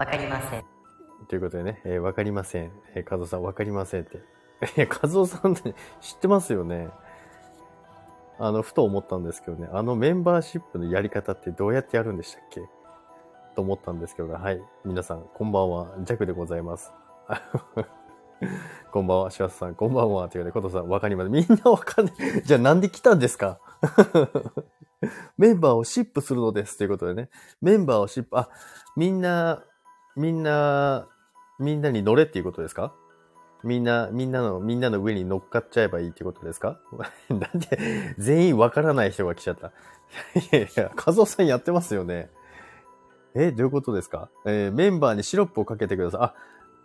わかりません。ということでね、えーわかりません。えー、カズオさんわかりませんって。い や、カズオさんって知ってますよね。あの、ふと思ったんですけどね、あのメンバーシップのやり方ってどうやってやるんでしたっけ？と思ったんですけどね、はい。皆さん、こんばんは。ジャクでございます。こんばんは、シワスさん、こんばんは。ということで、コトさん、わかります。みんなわかんない。じゃあなんで来たんですか？メンバーをシップするのです。ということでね。メンバーをシップ、あ、みんな、みんな、みんなに乗れっていうことですか？みんな、みんなの、みんなの上に乗っかっちゃえばいいってことですか？なんで、全員わからない人が来ちゃった。いやいや、カズオさんやってますよね。え、どういうことですか？えーメンバーにシロップをかけてください。あ、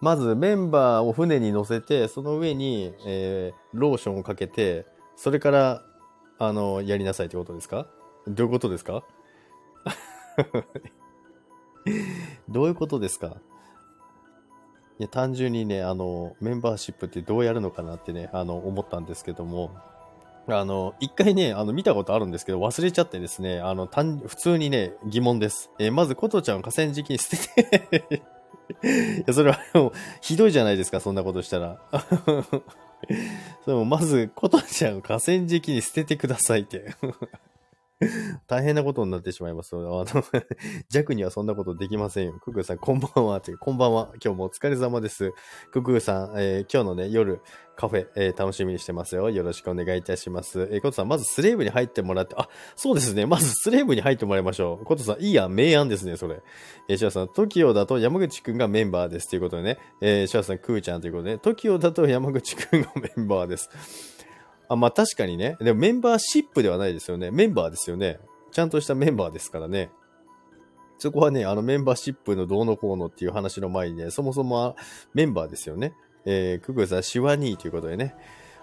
まずメンバーを船に乗せて、その上に、えーローションをかけて、それから、あの、やりなさいってことですか？どういうことですか？どういうことですか？いや、単純にね、あの、メンバーシップってどうやるのかなってね、あの、思ったんですけども、あの、一回ね、あの、見たことあるんですけど、忘れちゃってですね、あの、単、普通にね、疑問です。えーまず、コトちゃんを河川敷に捨てて、いや、それはもう、ひどいじゃないですか、そんなことしたら。それも、まず、コトちゃんを河川敷に捨ててくださいって。大変なことになってしまいます。あの、弱にはそんなことできませんよ。ククーさん、こんばんは。こんばんは。今日もお疲れ様です。ククーさん、えー今日のね、夜、カフェ、えー楽しみにしてますよ。よろしくお願いいたします。えーコトさん、まずスレーブに入ってもらって、あ、そうですね。まずスレーブに入ってもらいましょう。コトさん、いいやん、明暗ですね、それ。えー、シャワさん、TOKIO だと山口くんがメンバーです。ということでね。えー、シャワさん、クーちゃんということでね。TOKIO だと山口くんがメンバーです。あ、まあ確かにね。でもメンバーシップではないですよね。メンバーですよね。ちゃんとしたメンバーですからね。そこはね、あのメンバーシップのどうのこうのっていう話の前にね、そもそもメンバーですよね。えー、クグさん、シワニーということでね。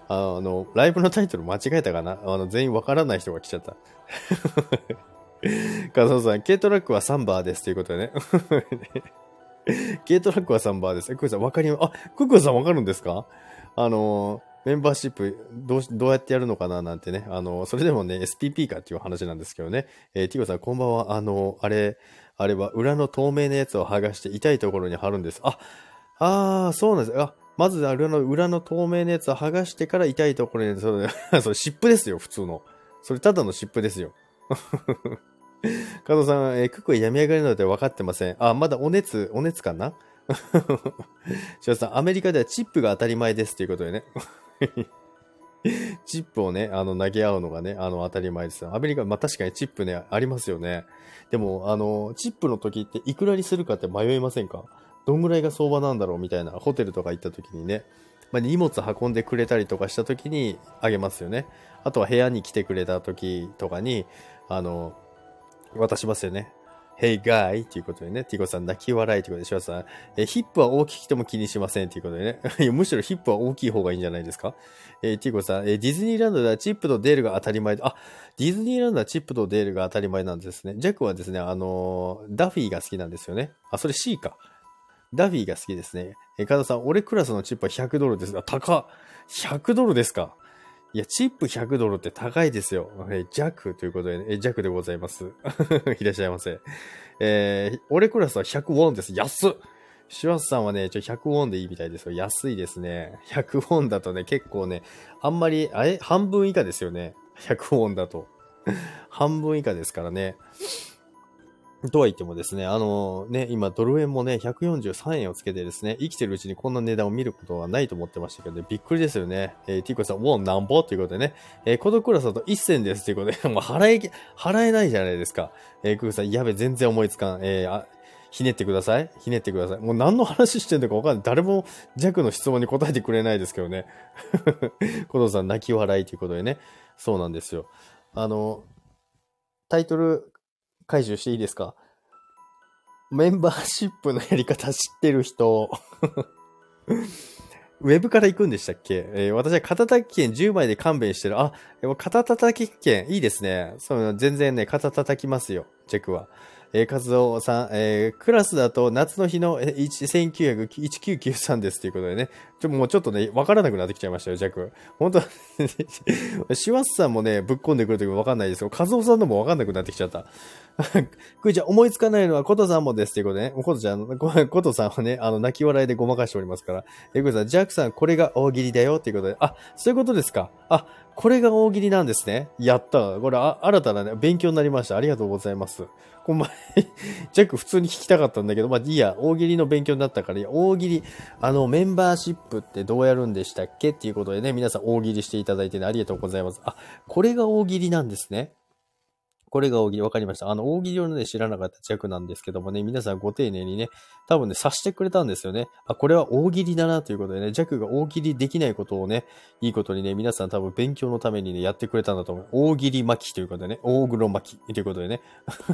あの、ライブのタイトル間違えたかな？あの、全員わからない人が来ちゃった。カズオさん、軽トラックはサンバーですということでね。軽トラックはサンバーです。クグさん、わかりま、あ、クグさんわかるんですか？あのメンバーシップどうし、どうやってやるのかななんてね。あの、それでもね、SPP かっていう話なんですけどね。えー、ティゴさん、こんばんは。あの、あれ、あれは裏の透明なやつを剥がして痛いところに貼るんです。あ、あー、そうなんです。あ、まず裏の、裏の透明なやつを剥がしてから痛いところに、それ、それ湿布ですよ、普通の。それただの湿布ですよ。加藤さん、えー、ククは病み上がりなので分かってません。あ、まだお熱、お熱かな？シワさん、アメリカではチップが当たり前ですということでね。チップをね、あの、投げ合うのがね、あの、当たり前です。アメリカ、まあ、確かにチップね、ありますよね。でも、あの、チップの時っていくらにするかって迷いませんか？どんぐらいが相場なんだろうみたいな、ホテルとか行った時にね、まあ、荷物運んでくれたりとかした時にあげますよね。あとは部屋に来てくれた時とかに、あの、渡しますよね。Hey guy! ということでね、ティコさん泣き笑いということで、シワさん、えヒップは大きくても気にしませんということでね。むしろヒップは大きい方がいいんじゃないですか？えーティコさん、えディズニーランドではチップとデールが当たり前、あ、ディズニーランドはチップとデールが当たり前なんですね。ジャックはですね、あのーダフィーが好きなんですよね。あ、それ C か。ダフィーが好きですね。えー、カさん、俺クラスのチップは100ドルです。あ、高っ !100 ドルですか？いや、チップ100ドルって高いですよ。えー、ジャックということで、ね、えージャックでございます。いらっしゃいませ。えー、俺クラスは100ウォンです。安っシュワスさんはね、ちょ、100ウォンでいいみたいですよ。安いですね。100ウォンだとね、結構ね、あんまり、あれ？半分以下ですよね。100ウォンだと。半分以下ですからね。とは言ってもですね、あのね、今ドル円もね、143円をつけてですね、生きてるうちにこんな値段を見ることはないと思ってましたけど、ね、びっくりですよね。えー、ティコさん、ウォンなんぼ？ということでね、えー、コドクラスだと1銭ですということで、もう払え、払えないじゃないですか。えー、クーさん、やべ、全然思いつかん。えー、あ、ひねってください。ひねってください。もう何の話してんのかわかんない。誰も弱の質問に答えてくれないですけどね。コドさん、泣き笑いということでね。そうなんですよ。あの、タイトル解除していいですか？メンバーシップのやり方知ってる人。ウェブから行くんでしたっけ、えー私は肩たたき券10枚で勘弁してる。あ、でも肩叩き券いいですね。そう全然ね、肩叩きますよ。チェックは。えー、和夫さん、えー、クラスだと夏の日の1993ですということでね、ちょもうちょっとね、わからなくなってきちゃいましたよ、弱。本当シワスさんもね、ぶっこんでくるときもわかんないですよ。和夫さんのもわかんなくなってきちゃった。クイちゃん、思いつかないのはコトさんもですということでね、コトちゃん、コトさんはね、あの、泣き笑いでごまかしておりますから。え、クイさん、ジャックさん、これが大喜利だよっていうことで、あ、そういうことですか。あ、これが大喜利なんですね。やった。これ、あ新たなね、勉強になりました。ありがとうございます。こんま、ジャック普通に聞きたかったんだけど、まあいいや、大喜利の勉強になったから、大喜利、あの、メンバーシップってどうやるんでしたっけっていうことでね、皆さん大喜利していただいてね、ありがとうございます。あ、これが大喜利なんですね。これが大喜利、わかりました。あの、大喜利をね、知らなかった弱なんですけどもね、皆さんご丁寧にね、多分ね、察してくれたんですよね。あ、これは大喜利だなということでね、弱が大喜利できないことをね、いいことにね、皆さん多分勉強のためにね、やってくれたんだと思う。大喜利巻きということでね、大黒巻きということでね。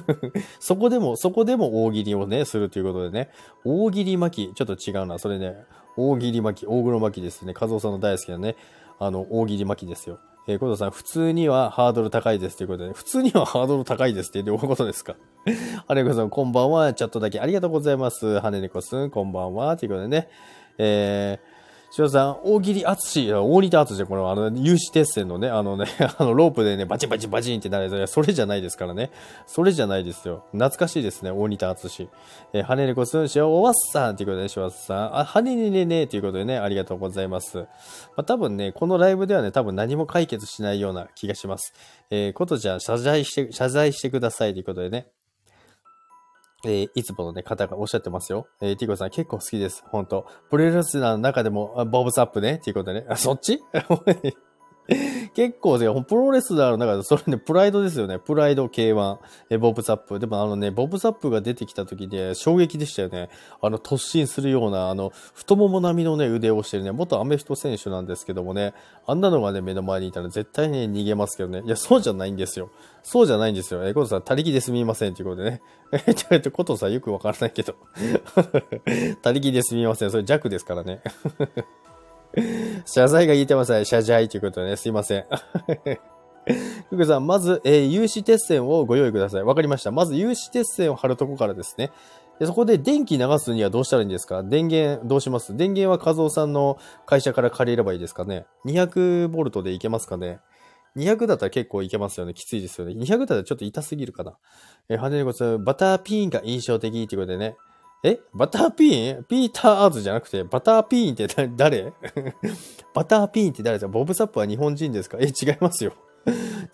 そこでも、そこでも大喜利をね、するということでね、大喜利巻き、ちょっと違うな。それね、大喜利巻き、大黒巻きですね。和夫さんの大好きなね、あの、大喜利巻きですよ。えー、コトさん、普通にはハードル高いですということで、普通にはハードル高いですってどういうことですか？はねこさん、こんばんは。チャットだけありがとうございます。はねねこすん、こんばんは。ということでね、えー、塩さん、大喜利厚大仁田厚この、あの、有刺鉄線のね、あのね、あの、ロープでね、バチバチバチンってなるやつ、それじゃないですからね。それじゃないですよ。懐かしいですね、大仁田厚えー、羽根こすん、しおわっさんということで、しわさん、あ、羽根ねねということでね、ありがとうございます。まあ、多分ね、このライブではね、多分何も解決しないような気がします。えー、ことちゃん、謝罪して、謝罪してくださいということでね。えー、いつものね、方がおっしゃってますよ。えー、ティコさん結構好きです。本当プレレスラーの中でも、ボブスアップね、っていうことね。あ、そっち？結構、プロレスラーの中で、それね、プライドですよね。プライド K1、えボブサップ。でもあのね、ボブサップが出てきた時で衝撃でしたよね。あの、突進するような、あの、太もも並みのね、腕をしてるね、元アメフト選手なんですけどもね、あんなのがね、目の前にいたら絶対ね、逃げますけどね。いや、そうじゃないんですよ。そうじゃないんですよ。え、コトさん、他力ですみません。ということでね。え、ちょっと、コトさんよくわからないけど。他力ですみません。それ弱ですからね。謝罪が言えてません。謝罪ということでね、すいません。ふぐさん、まず、えー、有刺鉄線をご用意ください。わかりました。まず、有刺鉄線を貼るとこからですね。でそこで電気流すにはどうしたらいいんですか？電源どうします？電源は和夫さんの会社から借りればいいですかね ?200 ボルトでいけますかね ?200 だったら結構いけますよね。きついですよね。200だったらちょっと痛すぎるかな。えー、はねねこさん、バターピーンが印象的ということでね。えバターピーン？ピーター・アーズじゃなくて、バターピーンって 誰？バターピーンって誰ですかボブサップは日本人ですか？え、違いますよ。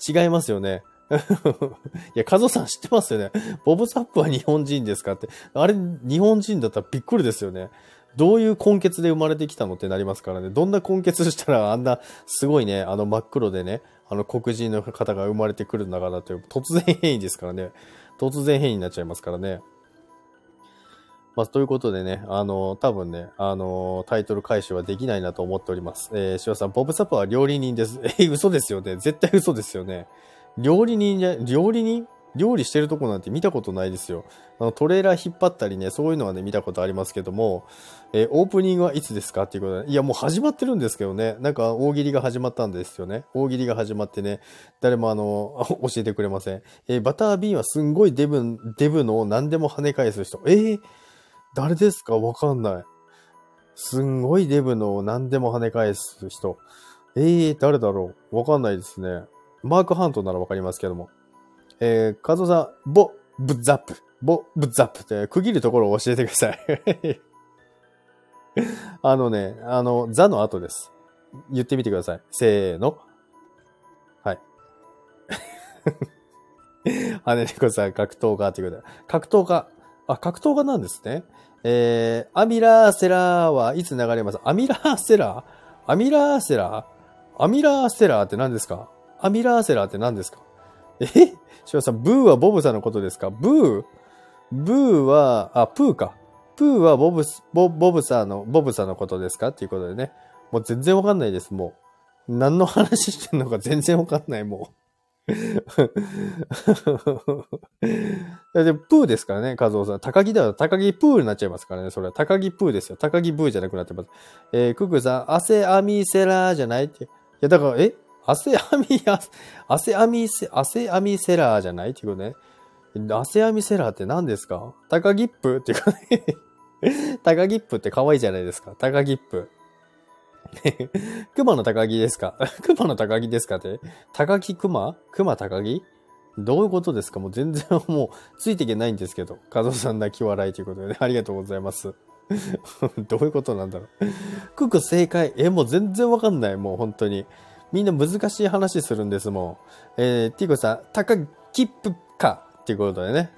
違いますよね。いや、カゾさん知ってますよね？ボブサップは日本人ですかって。あれ、日本人だったらびっくりですよね。どういう根血で生まれてきたのってなりますからね。どんな根血したらあんなすごいね、あの真っ黒でね、あの黒人の方が生まれてくるんだからって突然変異ですからね。突然変異になっちゃいますからね。まあ、ということでね、あの、多分ね、あの、タイトル回収はできないなと思っております。えー、しさん、ボブサップは料理人です。え嘘ですよね。絶対嘘ですよね。料理人じゃ、料理人？料理してるとこなんて見たことないですよ。あの、トレーラー引っ張ったりね、そういうのはね、見たことありますけども、えー、オープニングはいつですかっていうことで、いや、もう始まってるんですけどね、なんか大喜利が始まったんですよね。大喜利が始まってね、誰もあの、教えてくれません。えー、バタービーンはすんごいデブ、デブの何でも跳ね返す人。えー誰ですか？わかんない。すんごいデブの何でも跳ね返す人。ええー、誰だろう？わかんないですね。マークハントならわかりますけども。えー、カズオさん、ボ、ブッザップ。ボ、ブッザップって区切るところを教えてください。あのね、あの、ザの後です。言ってみてください。せーの。はい。羽根猫さん、格闘家っていうことで。格闘家。あ、格闘家なんですね。えー、アミラーセラーはいつ流れます？アミラーセラー？アミラーセラー？アミラーセラーって何ですか？アミラーセラーって何ですか？え？しばさん、ブーはボブさんのことですか？ブー？ブーは、あ、プーか。プーはボブ、ボボブさんの、ボブさんのことですか？っていうことでね。もう全然わかんないです、もう。何の話してんのか全然わかんない、もう。で、プーですからね、和夫さん。高木だと高木プーになっちゃいますからね。それは高木プーですよ。高木ブーじゃなくなってます。えー、ククさん、アセアミセラーじゃないって。いや、だから、え？アセアミ、アセアミセ、アセアミセラーじゃないっていうことね。汗編みセラーって何ですか？高ギップっていうかね 高ギップって可愛いじゃないですか。高ギップ。熊の高木ですか？熊の高木ですかって？高木熊？熊高木？どういうことですか？もう全然もうついていけないんですけど。カゾさん泣き笑いということでね。ありがとうございます。どういうことなんだろう。クク正解。え、もう全然わかんない。もう本当に。みんな難しい話するんですもん。えー、ティコさん、高ギップか？っていうことでね。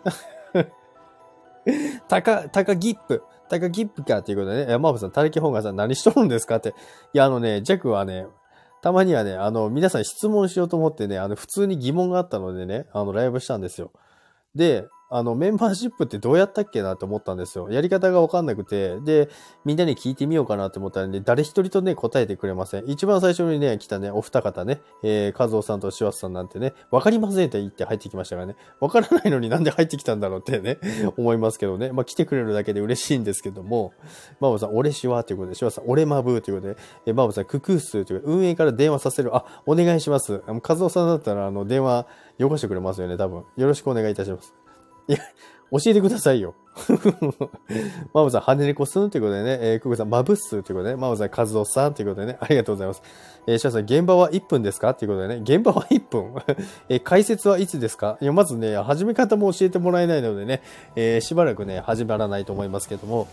高、高ギップ。タカギップかっていうことでね。山本さん、タレキホンガさん何しとるんですかって。いや、あのね、ジャックはね、たまにはね、あの、皆さん質問しようと思ってね、あの、普通に疑問があったのでね、あの、ライブしたんですよ。で、あの、メンバーシップってどうやったっけなって思ったんですよ。やり方がわかんなくて、で、みんなに聞いてみようかなって思ったらね、誰一人とね、答えてくれません。一番最初にね、来たね、お二方ね、えー、和夫さんと柴田さんなんてね、わかりませんって言って入ってきましたからね、わからないのになんで入ってきたんだろうってね、思いますけどね。まあ、来てくれるだけで嬉しいんですけども、マボさん、俺しわということで、柴田さん、俺まぶということで、えー、マボさん、ククースということで、運営から電話させる。あ、お願いします。和夫さんだったら、あの、電話、よこしてくれますよね、多分。よろしくお願いいたします。いや、教えてくださいよ。マブさん、羽猫すんということでね、えー、クグさん、マブッスということでね、マブさん、カズオさんということでね、ありがとうございます。えー、シャさん、現場は1分ですかということでね、現場は1分 えー、解説はいつですか？いや、まずね、始め方も教えてもらえないのでね、えー、しばらくね、始まらないと思いますけども、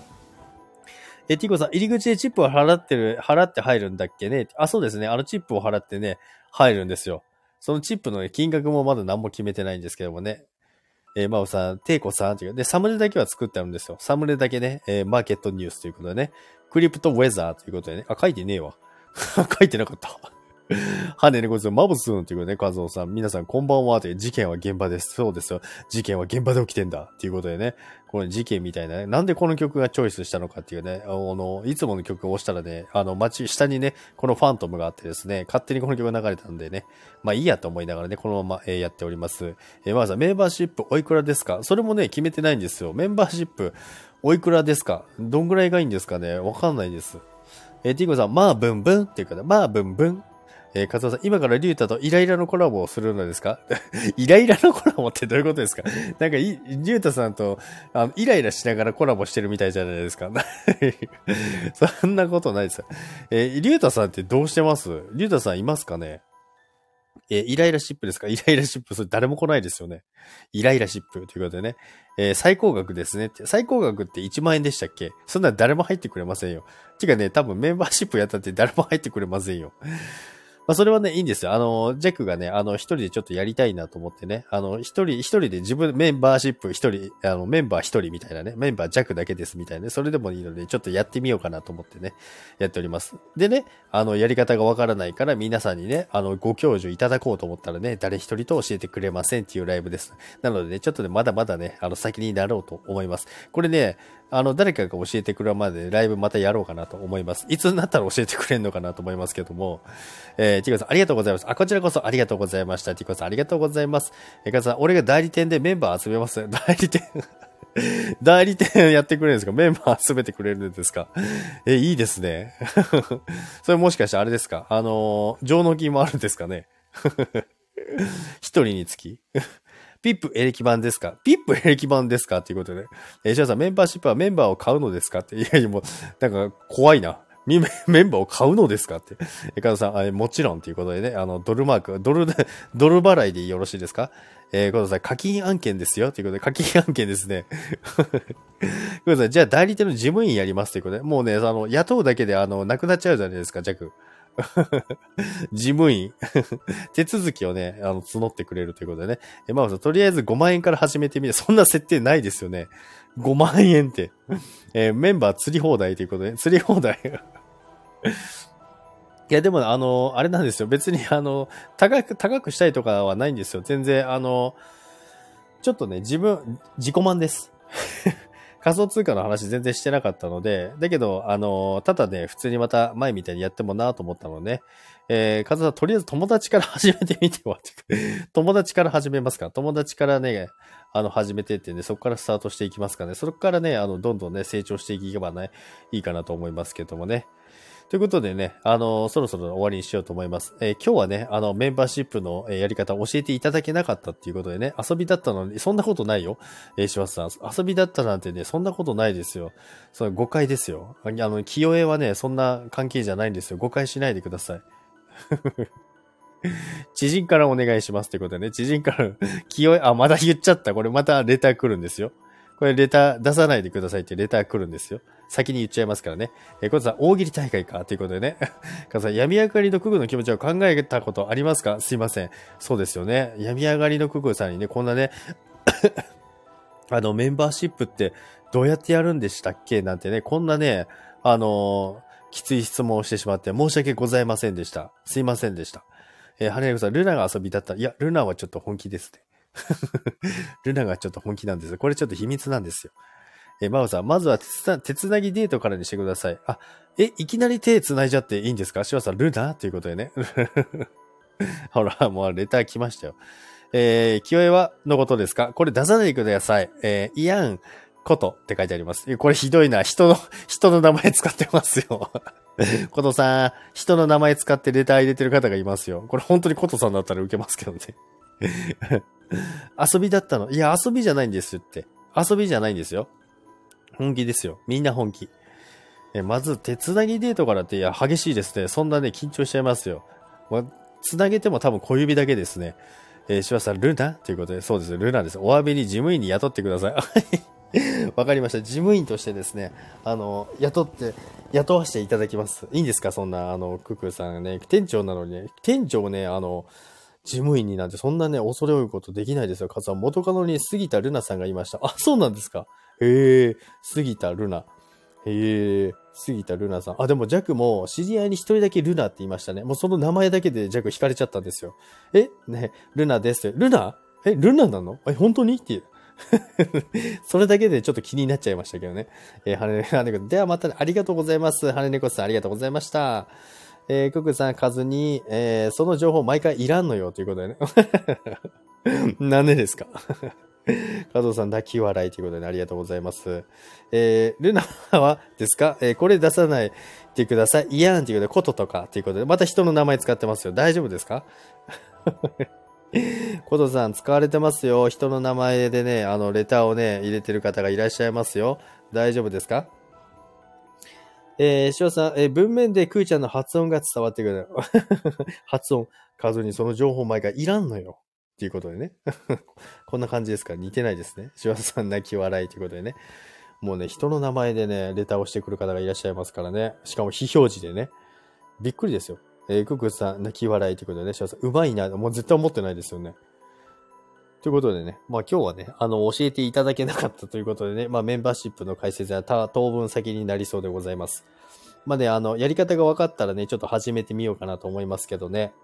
え、ティコさん、入り口でチップを払ってる、払って入るんだっけね？あ、そうですね。あのチップを払ってね、入るんですよ。そのチップの、ね、金額もまだ何も決めてないんですけどもね。えー、まおさん、テイコさんという。で、サムネだけは作ってあるんですよ。サムネだけね、えー、マーケットニュースということでね、クリプトウェザーということでね、あ、書いてねえわ。書いてなかった。はねねこつマブスーンということでね、カズオさん、皆さんこんばんはという、事件は現場です。そうですよ。事件は現場で起きてんだ。ということでね、この事件みたいなね、なんでこの曲がチョイスしたのかっていうね、あの、いつもの曲を押したらね、あの、街、下にね、このファントムがあってですね、勝手にこの曲が流れたんでね、まあいいやと思いながらね、このまま、えー、やっております。えー、まずはメンバーシップおいくらですか？それもね、決めてないんですよ。メンバーシップおいくらですか？どんぐらいがいいんですかね？わかんないです。えー、ティーコさん、まあ、ブンブンっていうかね、まあ、ブンブン。えー、カツオさん、今からリュウタとイライラのコラボをするのですか？イライラのコラボってどういうことですか？なんか、リュウタさんと、あの、イライラしながらコラボしてるみたいじゃないですか？そんなことないです。えー、リュウタさんってどうしてます？リュウタさんいますかね？えー、イライラシップですか？イライラシップ、それ誰も来ないですよね。イライラシップということでね。えー、最高額ですね。最高額って1万円でしたっけ？そんな誰も入ってくれませんよ。てかね、多分メンバーシップやったって誰も入ってくれませんよ。まあ、それはね、いいんですよ。あの、ジャックがね、あの、一人でちょっとやりたいなと思ってね、あの、一人、一人で自分、メンバーシップ一人、あの、メンバー一人みたいなね、メンバージャックだけですみたいなね、それでもいいので、ちょっとやってみようかなと思ってね、やっております。でね、あの、やり方がわからないから、皆さんにね、あの、ご教授いただこうと思ったらね、誰一人と教えてくれませんっていうライブです。なのでね、ちょっとね、まだまだね、あの、先になろうと思います。これね、あの、誰かが教えてくれるまでライブまたやろうかなと思います。いつになったら教えてくれるのかなと思いますけども。えー、ティコさん、ありがとうございます。あ、こちらこそありがとうございました。ティコさん、ありがとうございます。えー、かさん、俺が代理店でメンバー集めます。代理店 代理店やってくれるんですか？メンバー集めてくれるんですか？え、いいですね。それもしかしてあれですか？あのー、上納金もあるんですかね？一人につき？ピップエレキ版ですか？ピップエレキ版ですか？っていうことで。えー、じゃあさん、メンバーシップはメンバーを買うのですか？って。いやいや、もう、なんか、怖いな。メンバーを買うのですか？って。え、かずさん、あもちろんということでね、あの、ドルマーク、ドル、ドル払いでよろしいですか？えー、このさん、課金案件ですよ。ということで、課金案件ですね。このさん、じゃあ代理店の事務員やりますということで、もうね、あの、雇うだけで、あの、なくなっちゃうじゃないですか、弱。事務員？手続きをね、あの、募ってくれるということでね。え、まあ、とりあえず5万円から始めてみて、そんな設定ないですよね。5万円って。えー、メンバー釣り放題ということで、釣り放題 いや、でも、あの、あれなんですよ。別に、あの、高く、高くしたいとかはないんですよ。全然、あの、ちょっとね、自分、自己満です。仮想通貨の話全然してなかったので、だけど、あの、ただね、普通にまた前みたいにやってもなと思ったので、ね、えー、カズさん、とりあえず友達から 始めてみては？友達から始めますか？友達からね、あの、始めてってね、そこからスタートしていきますかね。そこからね、あの、どんどんね、成長していけばね、いいかなと思いますけどもね。ということでね、あの、そろそろ終わりにしようと思います。えー今日はね、あの、メンバーシップのやり方を教えていただけなかったっていうことでね、遊びだったのに、そんなことないよ。えー、柴田さん。遊びだったなんてね、そんなことないですよ。その誤解ですよ。あの、清江はね、そんな関係じゃないんですよ。誤解しないでください。知人からお願いしますってことでね、知人から、清江、あ、まだ言っちゃった。これまたレター来るんですよ。これレター出さないでくださいってレター来るんですよ。先に言っちゃいますからね。えー、コトさん、大喜利大会か？ということでね。カズさん、病み上がりのクグの気持ちを考えたことありますか？すいません。そうですよね。病み上がりのクグさんにね、こんなね、あの、メンバーシップってどうやってやるんでしたっけ？なんてね、こんなね、あのーきつい質問をしてしまって申し訳ございませんでした。すいませんでした。えー、羽根さん、ルナが遊びだった。いや、ルナはちょっと本気ですね。ルナがちょっと本気なんです。これちょっと秘密なんですよ。えー、マオさん、まずは手つな手つなぎデートからにしてください。あ、え、いきなり手つないじゃっていいんですか？シワさん、ルナ？ということでね。ほら、もうレター来ましたよ。えー、清江はのことですか？これ出さないでください。えー、イアンことって書いてあります。これひどいな。人の、人の名前使ってますよ。ことさん、人の名前使ってレター入れてる方がいますよ。これ本当にことさんだったら受けますけどね。遊びだったの？いや、遊びじゃないんですって。遊びじゃないんですよ。本気ですよ。みんな本気。えまず、手つなぎデートからって、いや、激しいですね。そんなね、緊張しちゃいますよ。まつなげても多分小指だけですね。えー、シワさん、ルナ？ということで、そうです。ルナです。お詫びに事務員に雇ってください。わかりました。事務員としてですね、あの、雇って、雇わせていただきます。いいんですか？そんな、あの、ククさんね、店長なのにね、店長ね、あの、事務員になんてそんなね、恐れ多いことできないですよ。かつは元カノに杉田ルナさんがいました。あ、そうなんですか？へえ、杉田ルナ。へえ、杉田ルナさん。あ、でもジャクも知り合いに一人だけルナって言いましたね。もうその名前だけでジャク惹かれちゃったんですよ。え、ね、ルナです。ルナ？え、ルナなの？え、本当に？っていう。それだけでちょっと気になっちゃいましたけどね。えー、はね、はねこではまた、ね、ありがとうございます。はねねこさんありがとうございました。えー、クックさん、カズに、えー、その情報毎回いらんのよということでね。なんでですか？加藤さん、泣き笑いということで、ありがとうございます。えー、ルナはですか？えー、これ出さないでください。いやんということで、こととかということで、また人の名前使ってますよ。大丈夫ですか？コトさん、使われてますよ。人の名前でね、あの、レターをね、入れてる方がいらっしゃいますよ。大丈夫ですか？えー、しおさん、えー、文面でクーちゃんの発音が伝わってくる。発音、数にその情報前がいらんのよ。っていうことでね。こんな感じですか？似てないですね。しおさん、泣き笑いということでね。もうね、人の名前でね、レターをしてくる方がいらっしゃいますからね。しかも非表示でね。びっくりですよ。えー、ククさん、泣き笑いということでね、しおさん、うまいな。もう絶対思ってないですよね。ということでね、まあ今日はね、あの、教えていただけなかったということでね、まあメンバーシップの解説は当分先になりそうでございます。まあね、あの、やり方が分かったらね、ちょっと始めてみようかなと思いますけどね。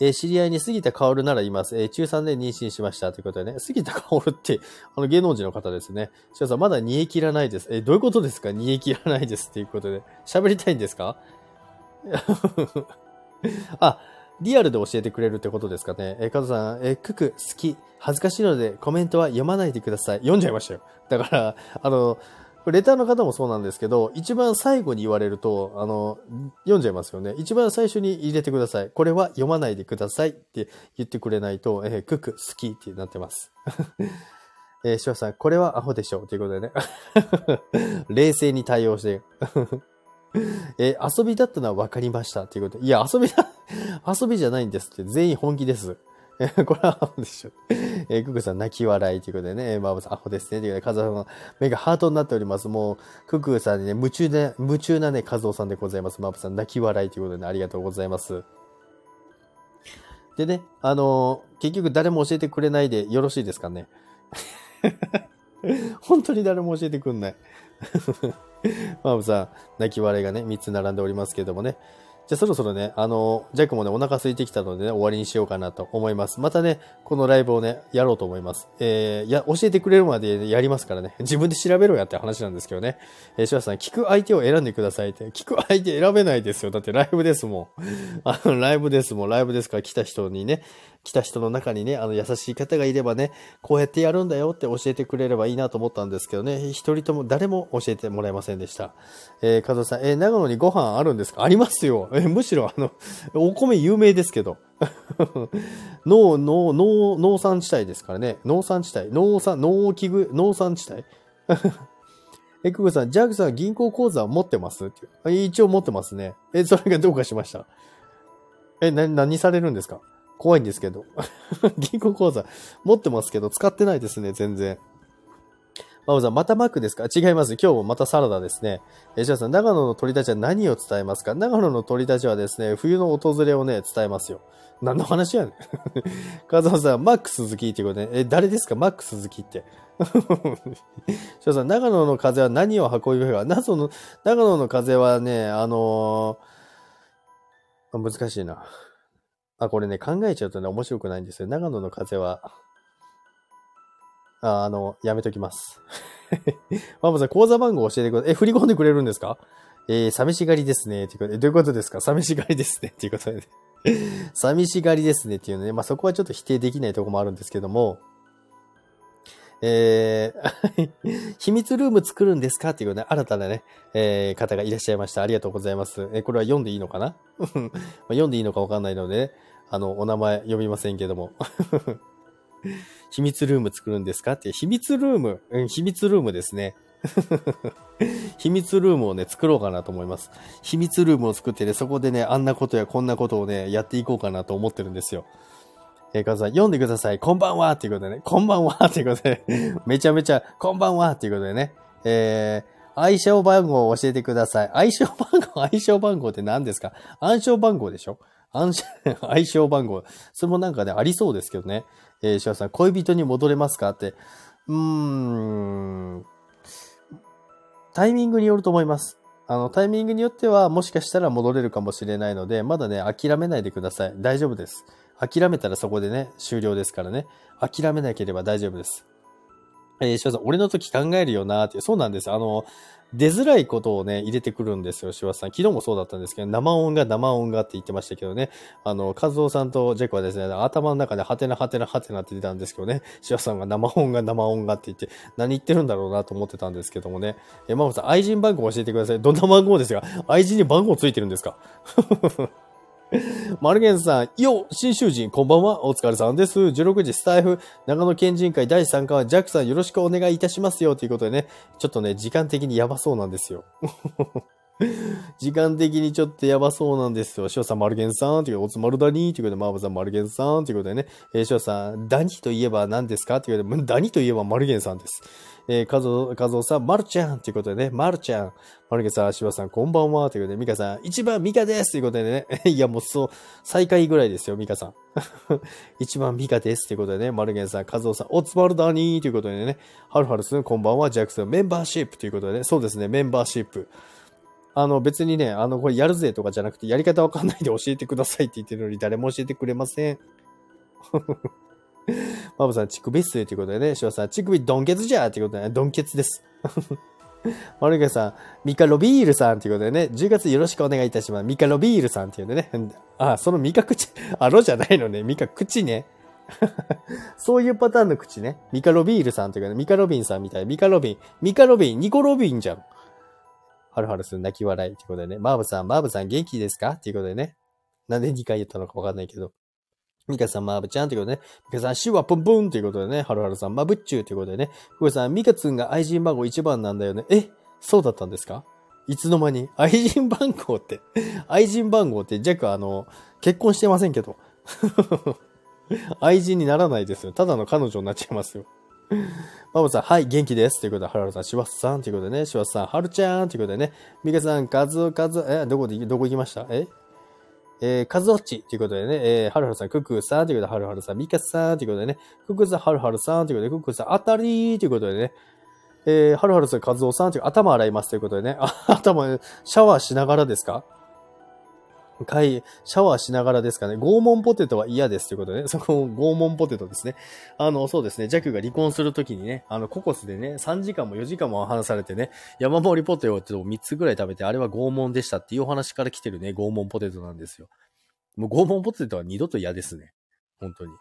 えー、知り合いに杉田薫ならいます。えー、中3で妊娠しました。ということでね、杉田薫って、あの、芸能人の方ですね。しかさん、まだ煮え切らないです。えー、どういうことですか？煮え切らないですっていうことで。喋りたいんですか？あ、リアルで教えてくれるってことですかね。えー、加藤さん、えー、クク好き。恥ずかしいのでコメントは読まないでください。読んじゃいましたよ。だから、あの、これレターの方もそうなんですけど、一番最後に言われると、あの、読んじゃいますよね。一番最初に入れてください。これは読まないでくださいって言ってくれないと、えー、クク好きってなってます。えー、シさん、これはアホでしょうということでね。冷静に対応して。えー、遊びだったのは分かりました。ということで。いや、遊びだ、遊びじゃないんですって。全員本気です。え、これはアホでしょ。えー、ククさん泣き笑いということでね、マーブさんアホですね。ということで、カズオさん目がハートになっております。もう、ククさんにね、夢中で、夢中なね、カズオさんでございます。マーブさん泣き笑いということでね、ありがとうございます。でね、あのー、結局誰も教えてくれないでよろしいですかね？本当に誰も教えてくんない。マーブさん、泣き笑いがね、3つ並んでおりますけどもね。じゃあそろそろね、あの、ジャックもね、お腹空いてきたのでね、終わりにしようかなと思います。またね、このライブをね、やろうと思います。えー、や、教えてくれるまでやりますからね。自分で調べろやって話なんですけどね。えー、シュワさん、聞く相手を選んでくださいって。聞く相手選べないですよ。だってライブですもん。あの、ライブですもん。ライブですから来た人にね、来た人の中にね、あの、優しい方がいればね、こうやってやるんだよって教えてくれればいいなと思ったんですけどね、一人とも誰も教えてもらえませんでした。えー、加藤さん、えー、長野にご飯あるんですか？ありますよ。えー、むしろあの、お米有名ですけど。農、農、農、農産地帯ですからね。農産地帯。農産、農機具、農産地帯。え、クグさん、ジャグさん銀行口座持ってます？一応持ってますね。え、それがどうかしました？え、な、何されるんですか？怖いんですけど。銀行口座持ってますけど、使ってないですね、全然。マムさん、またマックですか？違います。今日もまたサラダですね。え、じゃあさん、長野の鳥たちは何を伝えますか？長野の鳥たちはですね、冬の訪れをね、伝えますよ。何の話やねん。カズマさん、マック鈴木ってことね。え、誰ですか？マック鈴木って。しょうさん、長野の風は何を運びますか？長野の、長野の風はね、あのー、難しいな。あ、これね、考えちゃうとね、面白くないんですよ。長野の風は、ああの、やめときます。マモさん、口座番号教えてください。え、振り込んでくれるんですか？えー、寂しがりですね。っていうことで、どういうことですか？寂しがりですね。ということで、ね、寂しがりですね。っていうのね。まあ、そこはちょっと否定できないとこもあるんですけども、えー、秘密ルーム作るんですか？っていうね、新たなね、えー、方がいらっしゃいました。ありがとうございます。えー、これは読んでいいのかな？読んでいいのかわかんないので、ね、あの、お名前読みませんけども。秘密ルーム作るんですか？って、秘密ルーム、うん、秘密ルームですね。秘密ルームをね、作ろうかなと思います。秘密ルームを作ってね、そこでね、あんなことやこんなことをね、やっていこうかなと思ってるんですよ。えー、かずさん、読んでください。こんばんはっていうことでね、こんばんはっていうことで、めちゃめちゃ、こんばんはっていうことでね、えー、相性番号を教えてください。相性番号、相性番号って何ですか？暗証番号でしょ？暗証、相性番号。それもなんかね、ありそうですけどね。えー、シさん、恋人に戻れますか？って。うーん。タイミングによると思います。あの、タイミングによっては、もしかしたら戻れるかもしれないので、まだね、諦めないでください。大丈夫です。諦めたらそこでね、終了ですからね。諦めなければ大丈夫です。えー、しさん、俺の時考えるよなーって、そうなんです。あの、出づらいことをね、入れてくるんですよ、柴田さん。昨日もそうだったんですけど、生音が生音がって言ってましたけどね。あの、和夫さんとジェクはですね、頭の中でハテナハテナハテナって出たんですけどね、柴田さんが生音が生音がって言って、何言ってるんだろうなと思ってたんですけどもね。え、ママさん、愛人番号教えてください。どんな番号ですか？愛人に番号ついてるんですか？マルゲンさん、よ、新囚人、こんばんは。お疲れさんです。16時スタイフ、長野県人会第3回は、ジャックさんよろしくお願いいたしますよ。ということでね、ちょっとね、時間的にやばそうなんですよ。時間的にちょっとやばそうなんですよ。翔さん、マルゲンさん、ということで、おつまるだに、ということで、マーブさん、マルゲンさん、ということでね、えー、翔さん、ダニといえば何ですかということで、ダニといえばマルゲンさんです。えー、かぞ、かぞさん、まるちゃんということでね、まるちゃん。まるけさん、しばさん、こんばんは。ということで、みかさん、一番ミカです。ということでね、いや、もうそう、最下位ぐらいですよ、ミカさん。一番ミカです。ということでね、マルゲンさん、カズオさん、おつまるだにー。ということでね、はるはるすん、こんばんは、ジャックスン、メンバーシップということでね、そうですね、メンバーシップ。あの、別にね、あの、これやるぜとかじゃなくて、やり方わかんないで教えてくださいって言ってるのに、誰も教えてくれません。マブさん、乳首っすということでね、ショウさん、乳首ドンケツじゃということでね、ドンケツです。マルゲさん、ミカロビールさんということでね、10月よろしくお願いいたします。ミカロビールさんっていうんでね、あ、そのミカ口、あ、ロじゃないのね、ミカ口ね。そういうパターンの口ね。ミカロビールさんというかね、ミカロビンさんみたい。ミカロビン、ミカロビン、ニコロビンじゃん。はるはるする泣き笑いということでね。マーブさん、マーブさん元気ですか？っていうことでね。なんで2回言ったのかわかんないけど。ミカさん、マブちゃんということでね。ミカさん、シュワポンポンということでね。ハルハルさん、マブッチューということでね。ふうさん、ミカツンが愛人番号1番なんだよね。えそうだったんですか？いつの間に？愛人番号って 愛人番号って、ジャックあの、結婚してませんけど。愛人にならないですよ。ただの彼女になっちゃいますよ。マブさん、はい、元気です。ということで、ハルハルさん、シワスさんということでね、シワスさん、ハルちゃんということでね、ミカさん、カズ、カズ、え、どこで、どこ行きました？え？えー、カズオッチということでね、えー、ハルハルさん、クックさんということで、ハルハルさん、ミカさんということでね、クックさん、はるはるさんということで、クックさん、あたりーということでね、えー、ハルハルさん、カズオさんという頭洗いますということでね、頭、シャワーしながらですか？い、シャワーしながらですかね。拷問ポテトは嫌ですということでね。そこ、拷問ポテトですね。あの、そうですね。ジャックが離婚するときにね、あの、ココスでね、3時間も4時間も話されてね、山盛りポテトを3つぐらい食べて、あれは拷問でしたっていうお話から来てるね、拷問ポテトなんですよ。もう拷問ポテトは二度と嫌ですね。本当に。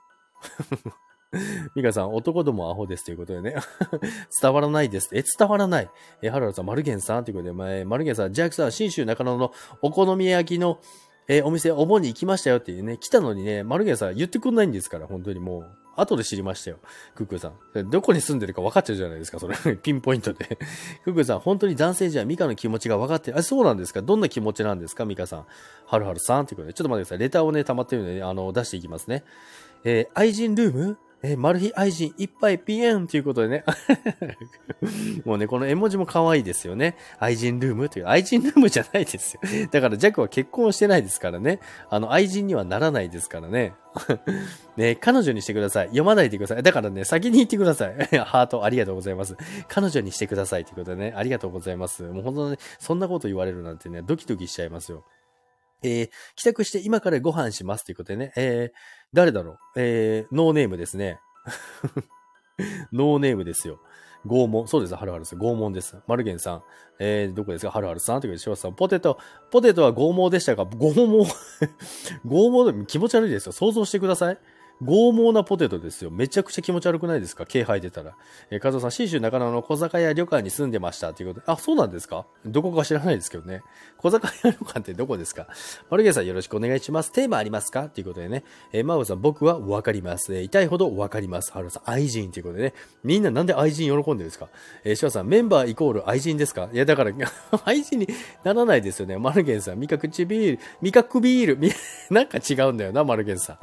ミカさん、男どもアホですということでね。伝わらないです。え、伝わらない。え、ハルハルさん、マルゲンさんということで、前、マルゲンさん、ジャックさん、新州中野のお好み焼きの、えお店、お盆に行きましたよっていうね、来たのにね、マルゲンさん言ってくんないんですから、本当にもう。後で知りましたよ。クックさん。どこに住んでるか分かっちゃうじゃないですか、それ。ピンポイントで。クックさん、本当に男性じゃミカの気持ちが分かってる。あ、そうなんですかどんな気持ちなんですかミカさん。はるはるさんってことで。ちょっと待ってください。レターをね、溜まってるので、ね、あの、出していきますね。えー、愛人ルーム？え、マル秘愛人いっぱいピエンということでね。もうね、この絵文字も可愛いですよね。愛人ルームという、愛人ルームじゃないですよ。だからジャックは結婚してないですからね。あの、愛人にはならないですからね。ね、彼女にしてください。読まないでください。だからね、先に言ってください。ハートありがとうございます。彼女にしてくださいということでね、ありがとうございます。もう本当に、ね、そんなこと言われるなんてね、ドキドキしちゃいますよ。えー、帰宅して今からご飯しますということでね、えー、誰だろう？えー、ノーネームですね。ノーネームですよ。拷問。そうです、はるはるさん。拷問です。マルゲンさん。えー、どこですか？はるはるさんということで、シワさん。ポテト、ポテトは拷問でしたが拷問 拷問気持ち悪いですよ。想像してください。豪猛なポテトですよ。めちゃくちゃ気持ち悪くないですか？気配出たら。えー、和夫さん、新州中野の小酒屋旅館に住んでましたということで。あ、そうなんですか？どこか知らないですけどね。小酒屋旅館ってどこですか？マルゲさんよろしくお願いします。テーマありますか？ということでね。えー、マウさん、僕はわかります。えー、痛いほどわかります。ハルさん、愛人ということでね。みんななんで愛人喜んでるんですか？えー、シワさん、メンバーイコール愛人ですか？いや、だから 愛人にならないですよね。マルゲンさん、味覚チビール、味覚ビール、なんか違うんだよな、マルゲンさん。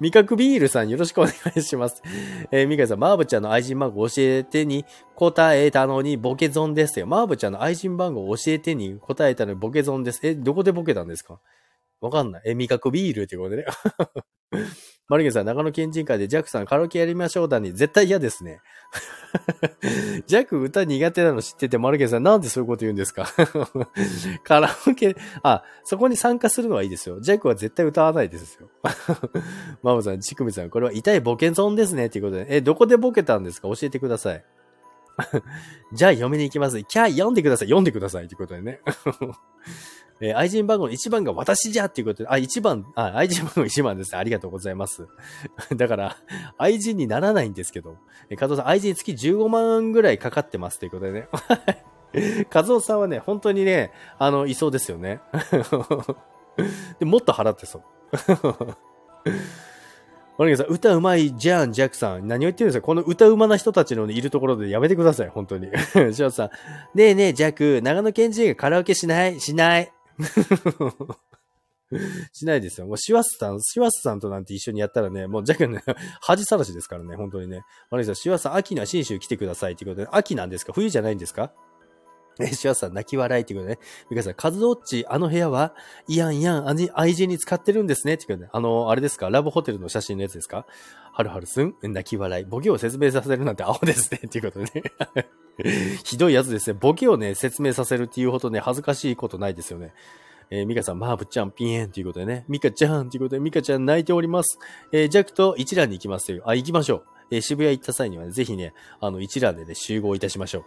味覚ビールさんよろしくお願いします。えー、ミカさん、マーブちゃんの愛人番号教えてに答えたのにボケ損ですよ。マーブちゃんの愛人番号教えてに答えたのにボケ損です。え、どこでボケたんですか？わかんない。え、味覚ビールってことでね。マルゲンさん、長野県人会でジャックさんカラオケやりましょうだに絶対嫌ですね。ジャック歌苦手なの知ってて、マルゲンさんなんでそういうこと言うんですか？カラオケ、あ、そこに参加するのはいいですよ。ジャックは絶対歌わないですよ。マムさん、チクミさん、これは痛いボケゾンですね。っていうことで、え、どこでボケたんですか？教えてください。じゃあ読みに行きます。キャー読んでください。読んでください。ということでね。えー、愛人番号の1番が私じゃっていうことで、あ、1番、あ、愛人番号1番ですね。ありがとうございます。だから、愛人にならないんですけど、えー、加藤さん、愛人月15万ぐらいかかってますということでね。加藤さんはね、本当にね、あの、いそうですよね。でもっと払ってそう。マリさん、歌うまいじゃん、ジャックさん。何を言ってるんですか？この歌うまな人たちのいるところでやめてください、本当に。ショーさん、ねえねえ、ジャック、長野県人がカラオケしない？しない。しないですよ。もう、シワスさん、シワスさんとなんて一緒にやったらね、もう、ジャックね、恥さらしですからね、本当にね。マリさん、シワスさん、秋には新州来てくださいっていうことで、秋なんですか？冬じゃないんですか？え、シュワさん、泣き笑いっていうことね。ミカさん、カズオッチ、あの部屋はいやんやん、愛人に使ってるんですねっていうことで、あの、あれですか？ラブホテルの写真のやつですか？はるはるすん？泣き笑い。ボケを説明させるなんて青ですね。っていうことね。ひどいやつですね。ボケをね、説明させるっていうほどね、恥ずかしいことないですよね。えー、ミカさん、マーブちゃん、ピエンということでね。ミカちゃんということで、ミカちゃん泣いております。えー、ジャクと一覧に行きますという。あ、行きましょう。えー、渋谷行った際にはね、ぜひね、あの、一覧でね、集合いたしましょう。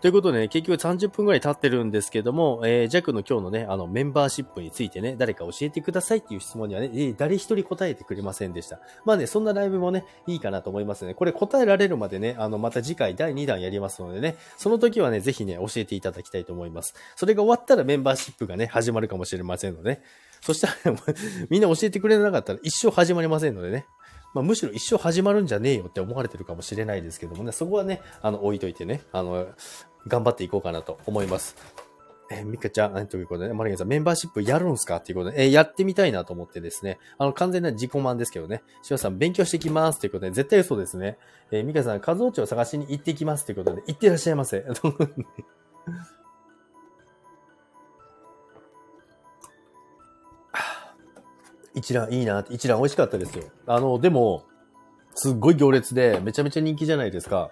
ということでね、結局30分くらい経ってるんですけども、えー、ジャックの今日のね、あの、メンバーシップについてね、誰か教えてくださいっていう質問にはね、えー、誰一人答えてくれませんでした。まあね、そんなライブもね、いいかなと思いますね。これ答えられるまでね、あの、また次回第2弾やりますのでね、その時はね、ぜひね、教えていただきたいと思います。それが終わったらメンバーシップがね、始まるかもしれませんのでね。そしたら、みんな教えてくれなかったら一生始まりませんのでね。まあ、むしろ一生始まるんじゃねえよって思われてるかもしれないですけどもね、そこはね、あの、置いといてね、あの、頑張っていこうかなと思います。えー、ミカちゃん、ということでね、マリゲンさん、メンバーシップやるんすかっていうことで、えー、やってみたいなと思ってですね、あの、完全な自己満ですけどね、シワさん、勉強してきますということで、絶対嘘ですね。えー、ミカさん、数王町を探しに行ってきますということで、行ってらっしゃいませ。一蘭いいなって一蘭美味しかったですよ。あの、でも、すっごい行列で、めちゃめちゃ人気じゃないですか。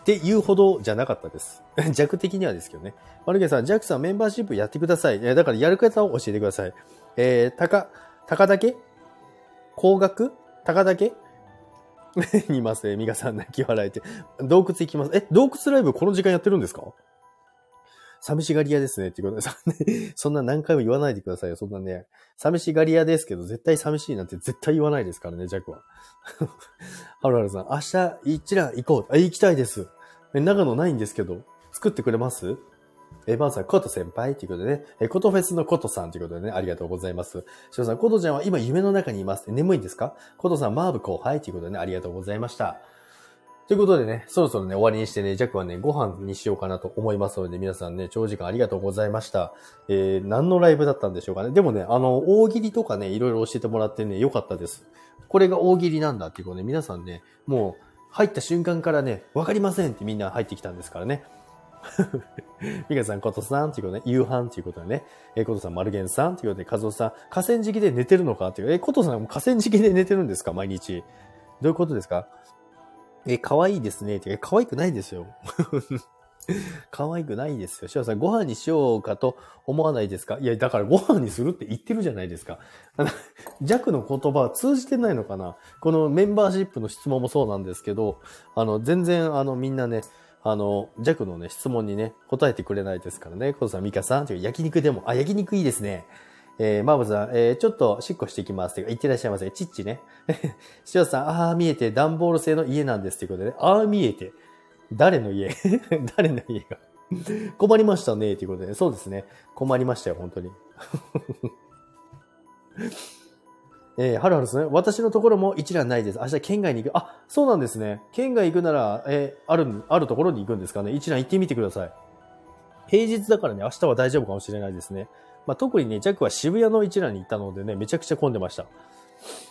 って言うほどじゃなかったです。弱的にはですけどね。マルゲンさん、ジャックさんメンバーシップやってください。だからやる方を教えてください。えー、たか、たかだけ高額？たかだけ見ますね。ミガさん泣き笑えて。洞窟行きます。え、洞窟ライブこの時間やってるんですか？寂しがり屋ですねっていうことで、そんな何回も言わないでくださいよ。そんなね、寂しがり屋ですけど、絶対寂しいなんて絶対言わないですからね、ジャックは。ハルハルさん、明日一覧行こう。あ、行きたいです。え長野ないんですけど、作ってくれます？え、まずはコト先輩ということでね、え、コトフェスのコトさんということでね、ありがとうございます。しさん、コトちゃんは今夢の中にいます。眠いんですか？コトさん、マーブ後輩ということでね、ありがとうございました。ということでね、そろそろね、終わりにしてね、ジャックはね、ご飯にしようかなと思いますので、皆さんね、長時間ありがとうございました。えー、何のライブだったんでしょうかね。でもね、あの、大喜利とかね、いろいろ教えてもらってね、よかったです。これが大喜利なんだっていうことね、皆さんね、もう、入った瞬間からね、わかりませんってみんな入ってきたんですからね。ミカさん、コトさんということで、夕飯ということでね、えー、コトさん、マルゲンさんということで、カズオさん、河川敷で寝てるのかっていう、えー、コトさん河川敷で寝てるんですか毎日。どういうことですか？え、可愛いですね。てか、可愛くないですよ。可愛くないですよ。シワさん、ご飯にしようかと思わないですか？いや、だからご飯にするって言ってるじゃないですか。あの 弱の言葉は通じてないのかな？このメンバーシップの質問もそうなんですけど、あの、全然、あの、みんなね、あの、弱のね、質問にね、答えてくれないですからね。コトさん、ミカさん、焼肉でも、あ、焼肉いいですね。えー、マーブさん、えー、ちょっと、しっこしていきます。てか、言ってらっしゃいませ。チッチね。シオさん、ああ、見えて、段ボール製の家なんです。ということでね。ああ、見えて。誰の家？誰の家が？困りましたね。ということで、ね、そうですね。困りましたよ、本当に。えー、はるはるですね。私のところも一覧ないです。明日県外に行く。あ、そうなんですね。県外行くなら、えー、ある、あるところに行くんですかね。一覧行ってみてください。平日だからね、明日は大丈夫かもしれないですね。まあ、特にね、ジャックは渋谷の一覧に行ったのでね、めちゃくちゃ混んでました。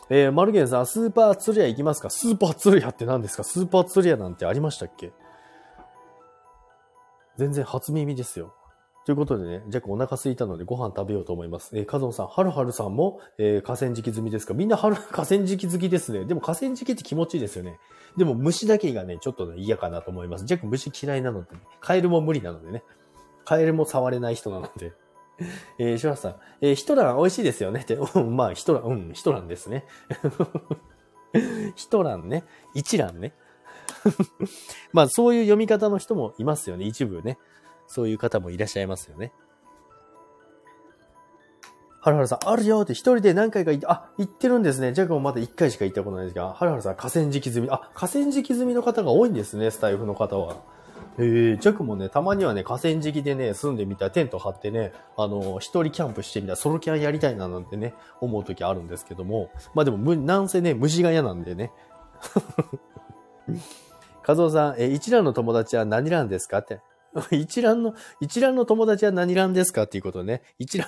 えー、マルゲンさん、スーパー釣り屋行きますか？スーパー釣り屋って何ですか？スーパー釣り屋なんてありましたっけ？全然初耳ですよ。ということでね、ジャックお腹空いたのでご飯食べようと思います。えー、カゾンさん、はるはるさんも、えー、河川敷済みですか？みんなはる、河川敷好きですね。でも河川敷って気持ちいいですよね。でも虫だけがね、ちょっとね、嫌かなと思います。ジャック虫嫌いなので、ね、カエルも無理なのでね。カエルも触れない人なので。えー、シュラさん、えー、ヒトラン美味しいですよねって、うん、まあ、ヒトラン、うん、ヒトランですね。ヒトランね。一蘭ね。まあ、そういう読み方の人もいますよね。一部ね。そういう方もいらっしゃいますよね。はるはるさん、あるよって一人で何回か行って、あ、行ってるんですね。ジャックもまだ一回しか行ったことないですが、はるはるさん、河川敷済み。あ、河川敷済みの方が多いんですね、スタイフの方は。ええジャクもね、たまにはね、河川敷でね、住んでみたらテント張ってね、あの、一人キャンプしてみたらソロキャンやりたいななんてね、思う時あるんですけども、まあでも、なんせね、虫が嫌なんでね。和夫さん、え、一蘭の友達は何蘭ですかって。一蘭の、一蘭の友達は何蘭ですかっていうことね。一蘭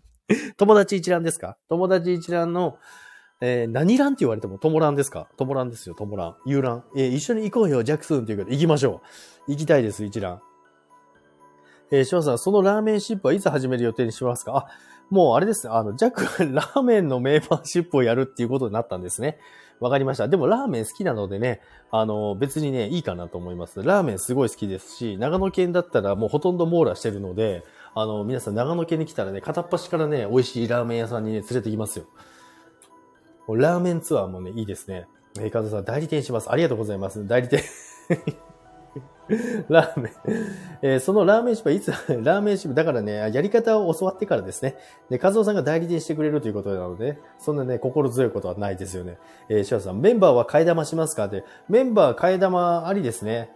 友達一蘭ですか？友達一蘭の、えー、何ランって言われても、トモランですか？トモランですよ、トモラン。ユーラン。えー、一緒に行こうよ、ジャクソンっていうこと、行きましょう。行きたいです、一覧。えー、ショさん、そのラーメンシップはいつ始める予定にしますか？あ、もうあれですあの、ジャック ラーメンのメーバーシップをやるっていうことになったんですね。わかりました。でもラーメン好きなのでね、あの、別にね、いいかなと思います。ラーメンすごい好きですし、長野県だったらもうほとんど網羅してるので、あの、皆さん長野県に来たらね、片っ端からね、美味しいラーメン屋さんにね、連れてきますよ。ラーメンツアーもね、いいですね。えー、カズさん、代理店します。ありがとうございます。代理店 ラーメン。えー、そのラーメンシップはいつ、ラーメンシップ、だからね、やり方を教わってからですね。で、カズオさんが代理店してくれるということなので、そんなね、心強いことはないですよね。えー、シュワさん、メンバーは替え玉しますか？って、メンバー替え玉ありですね。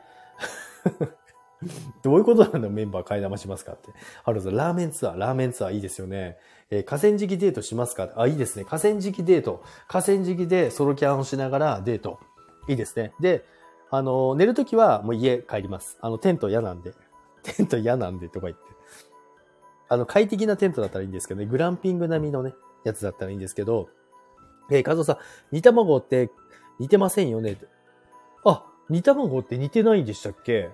どういうことなんだメンバー替え玉しますかって。ハルさん、ラーメンツアー、ラーメンツアーいいですよね。えー、河川敷デートしますか？あ、いいですね。河川敷デート。河川敷でソロキャンをしながらデート。いいですね。で、あの、寝るときはもう家帰ります。あの、テント嫌なんで。テント嫌なんでとか言って。あの、快適なテントだったらいいんですけどね。グランピング並みのね、やつだったらいいんですけど。えー、カズさん、煮卵って似てませんよねあ、煮卵って似てないんでしたっけ？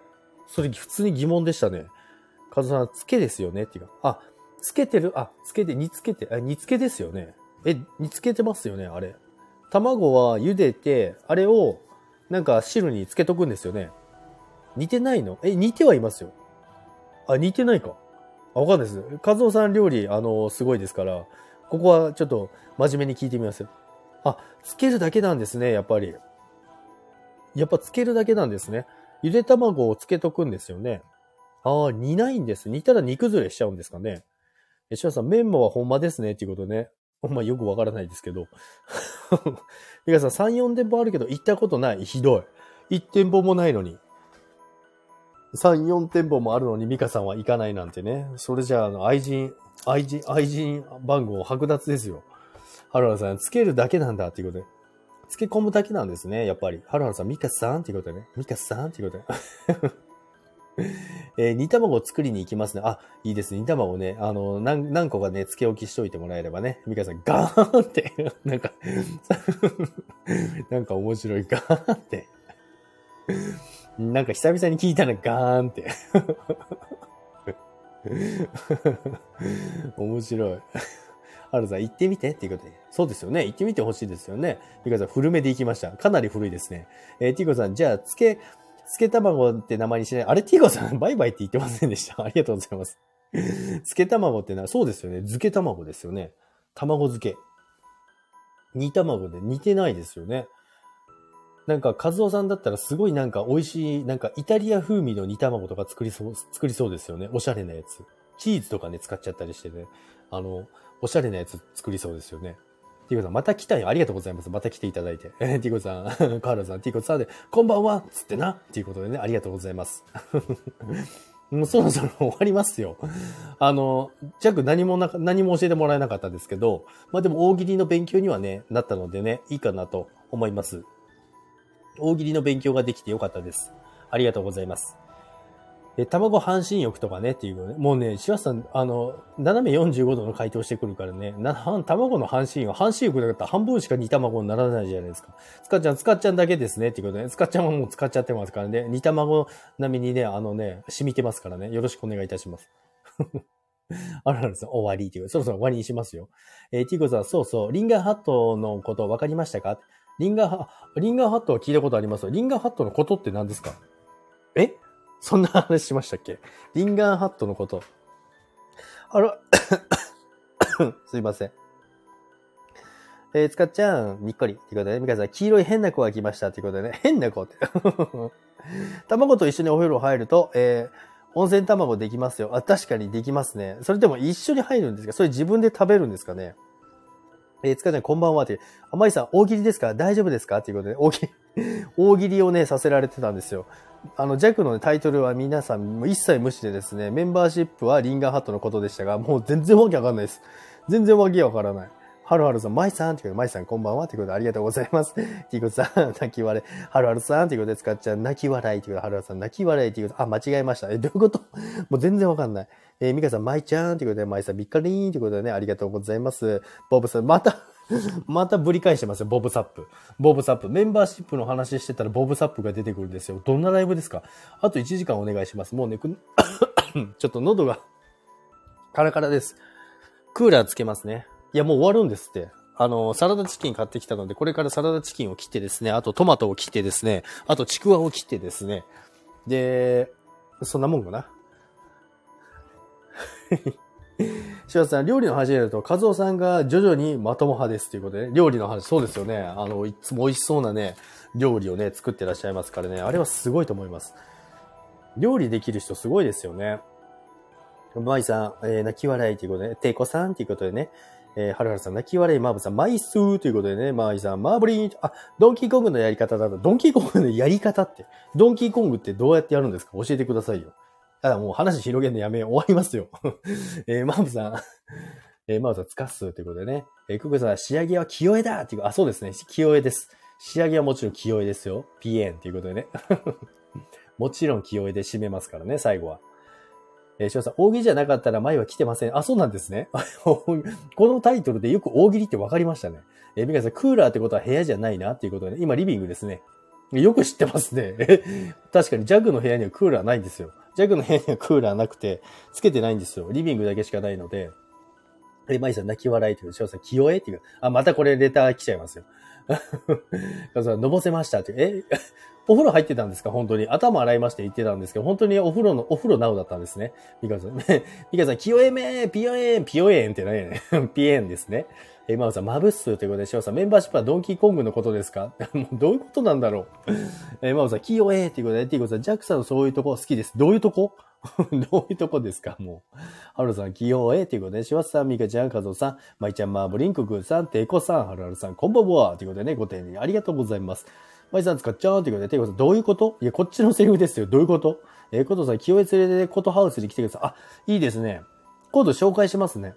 それ普通に疑問でしたね。カズさん、つけですよね？っていうか。あ、つけてる？あ、つけて、煮つけて、あ、煮つけですよね。え、煮つけてますよね、あれ。卵は茹でて、あれを、なんか汁につけとくんですよね。煮てないの？え、煮てはいますよ。あ、煮てないか。あ、わかんないです。カズオさん料理、あの、すごいですから、ここはちょっと真面目に聞いてみます。あ、つけるだけなんですね、やっぱり。やっぱつけるだけなんですね。ゆで卵をつけとくんですよね。ああ、煮ないんです。煮たら煮崩れしちゃうんですかね。え、しわさん、メンマはほんまですね。っていうことね。ほんまよくわからないですけど。ミカさん、3、4店舗あるけど、行ったことない。ひどい。1店舗もないのに。3、4店舗もあるのに、ミカさんは行かないなんてね。それじゃあ、あの、愛人、愛人、愛人番号剥奪ですよ。ハルハルさん、つけるだけなんだっていうことで。つけ込むだけなんですね、やっぱり。ハルハルさん、ミカさんっていうことでね。ミカさんっていうことで。えー煮卵を作りに行きますね。あ、いいです。煮卵ね。あの、何、何個かね、つけ置きしといてもらえればね。ミカさん、ガーンって、なんか、なんか面白い、ガーンって。なんか久々に聞いたらガーンって。面白い。ハルさん、行ってみてっていうことで。そうですよね。行ってみてほしいですよね。ミカさん、古めで行きました。かなり古いですね。えーティコさん、じゃあ、つけ、つけ卵って名前にしない。あれ、ティーコさん、バイバイって言ってませんでした。ありがとうございます。つけ卵ってな、そうですよね。漬け卵ですよね。卵漬け。煮卵で煮てないですよね。なんか、カズオさんだったらすごいなんか美味しい、なんかイタリア風味の煮卵とか作りそう、作りそうですよね。おしゃれなやつ。チーズとかね、使っちゃったりしてね。あの、おしゃれなやつ作りそうですよね。ティコさん、また来たよ。ありがとうございます。また来ていただいて。え ーティコさん、カーラさん、ティコさんで、こんばんはつってな。っていうことでね、ありがとうございます。もうそろそろ終わりますよ。あの、ジャック何もな、何も教えてもらえなかったんですけど、まあでも大喜利の勉強にはね、なったのでね、いいかなと思います。大喜利の勉強ができてよかったです。ありがとうございます。え、卵半身浴とかねっていうのね。もうね、シワさん、あの、斜め45度の回答してくるからね、な、半卵の半身浴、半身浴だったら半分しか煮卵にならないじゃないですか。つかっちゃん、つかっちゃんだけですねっていうことで、ね、つかっちゃんはもう使っちゃってますからね、煮卵並みにね、あのね、染みてますからね、よろしくお願いいたします。あららさん、終わりっていう。そろそろ終わりにしますよ。えーティコさん、そうそう、リンガーハットのこと分かりましたか？リンガーハ、リンガーハットは聞いたことありますリンガーハットのことって何ですか？え？そんな話しましたっけ？リンガーハットのこと。あら、すいません。えー、つかっちゃん、にっこり。ってことでね、みかさん、黄色い変な子が来ました。ってことでね、変な子って。卵と一緒にお風呂入ると、えー温泉卵できますよ。あ、確かにできますね。それでも一緒に入るんですか？それ自分で食べるんですかね？えー、つかちゃんこんばんはって。あまりさん、大喜利ですか？大丈夫ですか？っていうことで、大喜利、大喜利をね、させられてたんですよ。あの、ジャックの、ね、タイトルは皆さん一切無視でですね、メンバーシップはリンガーハットのことでしたが、もう全然わけわかんないです。全然わけわからない。はるはるさん、まいさんってことで、まいさんこんばんはってことでありがとうございます。っていうことでさん、泣き笑い。はるはるさんっていうことで使っちゃう。泣き笑いってことで、はるはるさん、泣き笑いってことで、あ、間違えました。え、どういうこと？もう全然わかんない。えー、みかさん、まいちゃんっていうことで、まいさん、びっかりーんっていうことでね、ありがとうございます。ボブさん、また、またぶり返してますよ、ボブサップ。ボブサップ。メンバーシップの話してたらボブサップが出てくるんですよ。どんなライブですか？あと1時間お願いします。もうね、ちょっと喉がカラカラです。クーラーつけますね。いや、もう終わるんですって。あの、サラダチキン買ってきたので、これからサラダチキンを切ってですね、あとトマトを切ってですね、あとちくわを切ってですね、で、そんなもんかな。柴田さん、料理の話になると、和夫さんが徐々にまとも派ですということでね、料理の話、そうですよね。あの、いつも美味しそうなね、料理をね、作ってらっしゃいますからね、あれはすごいと思います。料理できる人すごいですよね。マイさん、えー泣き笑いということでね、テイコさんということでね、えー、はるはるさん、泣き笑い、マーブさん、マイスーということでね、マイさん、マーブリン、あ、ドンキーコングのやり方だと、ドンキーコングのやり方って、ドンキーコングってどうやってやるんですか？教えてくださいよ。ただもう話広げるのやめよう。終わりますよ。えー、マーブさん、えー、マーブさん、つかすということでね、えー、ククさん、仕上げは清江だっていう、あ、そうですね、清江です。仕上げはもちろん清江ですよ。ピエンということでね。もちろん清江で締めますからね、最後は。えー、翔さん、大喜利じゃなかったら前は来てません。あ、そうなんですね。このタイトルでよく大喜利って分かりましたね。えー、みかさん、クーラーってことは部屋じゃないなっていうことでね、今リビングですね。よく知ってますね。確かにジャグの部屋にはクーラーないんですよ。ジャグの部屋にはクーラーなくて、つけてないんですよ。リビングだけしかないので。え、マイさん泣き笑いっていう、翔さん、清江っていう。あ、またこれレター来ちゃいますよ。カズさん、のぼせましたって。え、お風呂入ってたんですか？本当に。頭洗いまして言ってたんですけど、本当にお風呂の、お風呂ナウだったんですね。ミカさん。ミカさん、清江めピヨエンピヨエンって何やねん。ピエンですね。え、マウさん、マブッスということで、ショウさん、メンバーシップはドンキーコングのことですか？もうどういうことなんだろう？え、マウさん、清江っていうことで、ティーコさん、ジャックさんのそういうとこ好きです。どういうとこ？どういうとこですか？もう。ハルさん、起用へということで、シワさん、ミカちゃん、カゾさん、マイちゃん、マーブリンククさん、テイコさん、ハルハルさん、こんばんはということでね、ご丁寧にありがとうございます。マイさん、使っちゃうということで、テイコさん、どういうこと？いや、こっちのセリフですよ。どういうこと？えー、コトさん、清江連れてコトハウスに来てください。あ、いいですね。コード紹介しますね。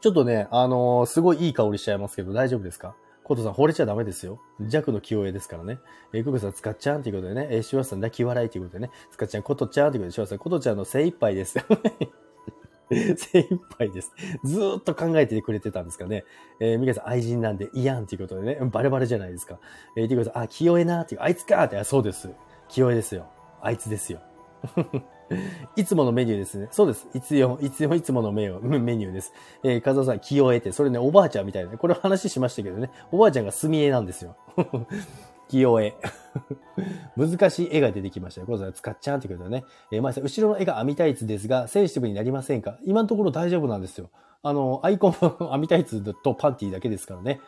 ちょっとね、あのー、すごいいい香りしちゃいますけど、大丈夫ですか？コトさん、惚れちゃダメですよ。弱の清江ですからね。えー、クブさん、スカッちゃんということでね、えー、シュワさん、泣き笑いということでね、スカッちゃん、コトちゃんということで、シュワさん、コトちゃんの精一杯です。精一杯です。ずーっと考えてくれてたんですかね。えー、ミカさん愛人なんでいやんということでね、バレバレじゃないですか。えー、ティコさん、あ、清江なっていう、あいつかって、あそうです。清江ですよ。あいつですよ。いつものメニューですね。そうです。いつよ、いつよ、いつものメニュー です。えー、かずさん、気を得て、それね、おばあちゃんみたいな、これ話しましたけどね、おばあちゃんが墨絵なんですよ。気を絵。難しい絵が出てきましたよ。これ使っちゃうってことね。えー、まあ、後ろの絵が編みタイツですが、センシティブになりませんか？今のところ大丈夫なんですよ。あの、アイコン編みタイツとパンティだけですからね。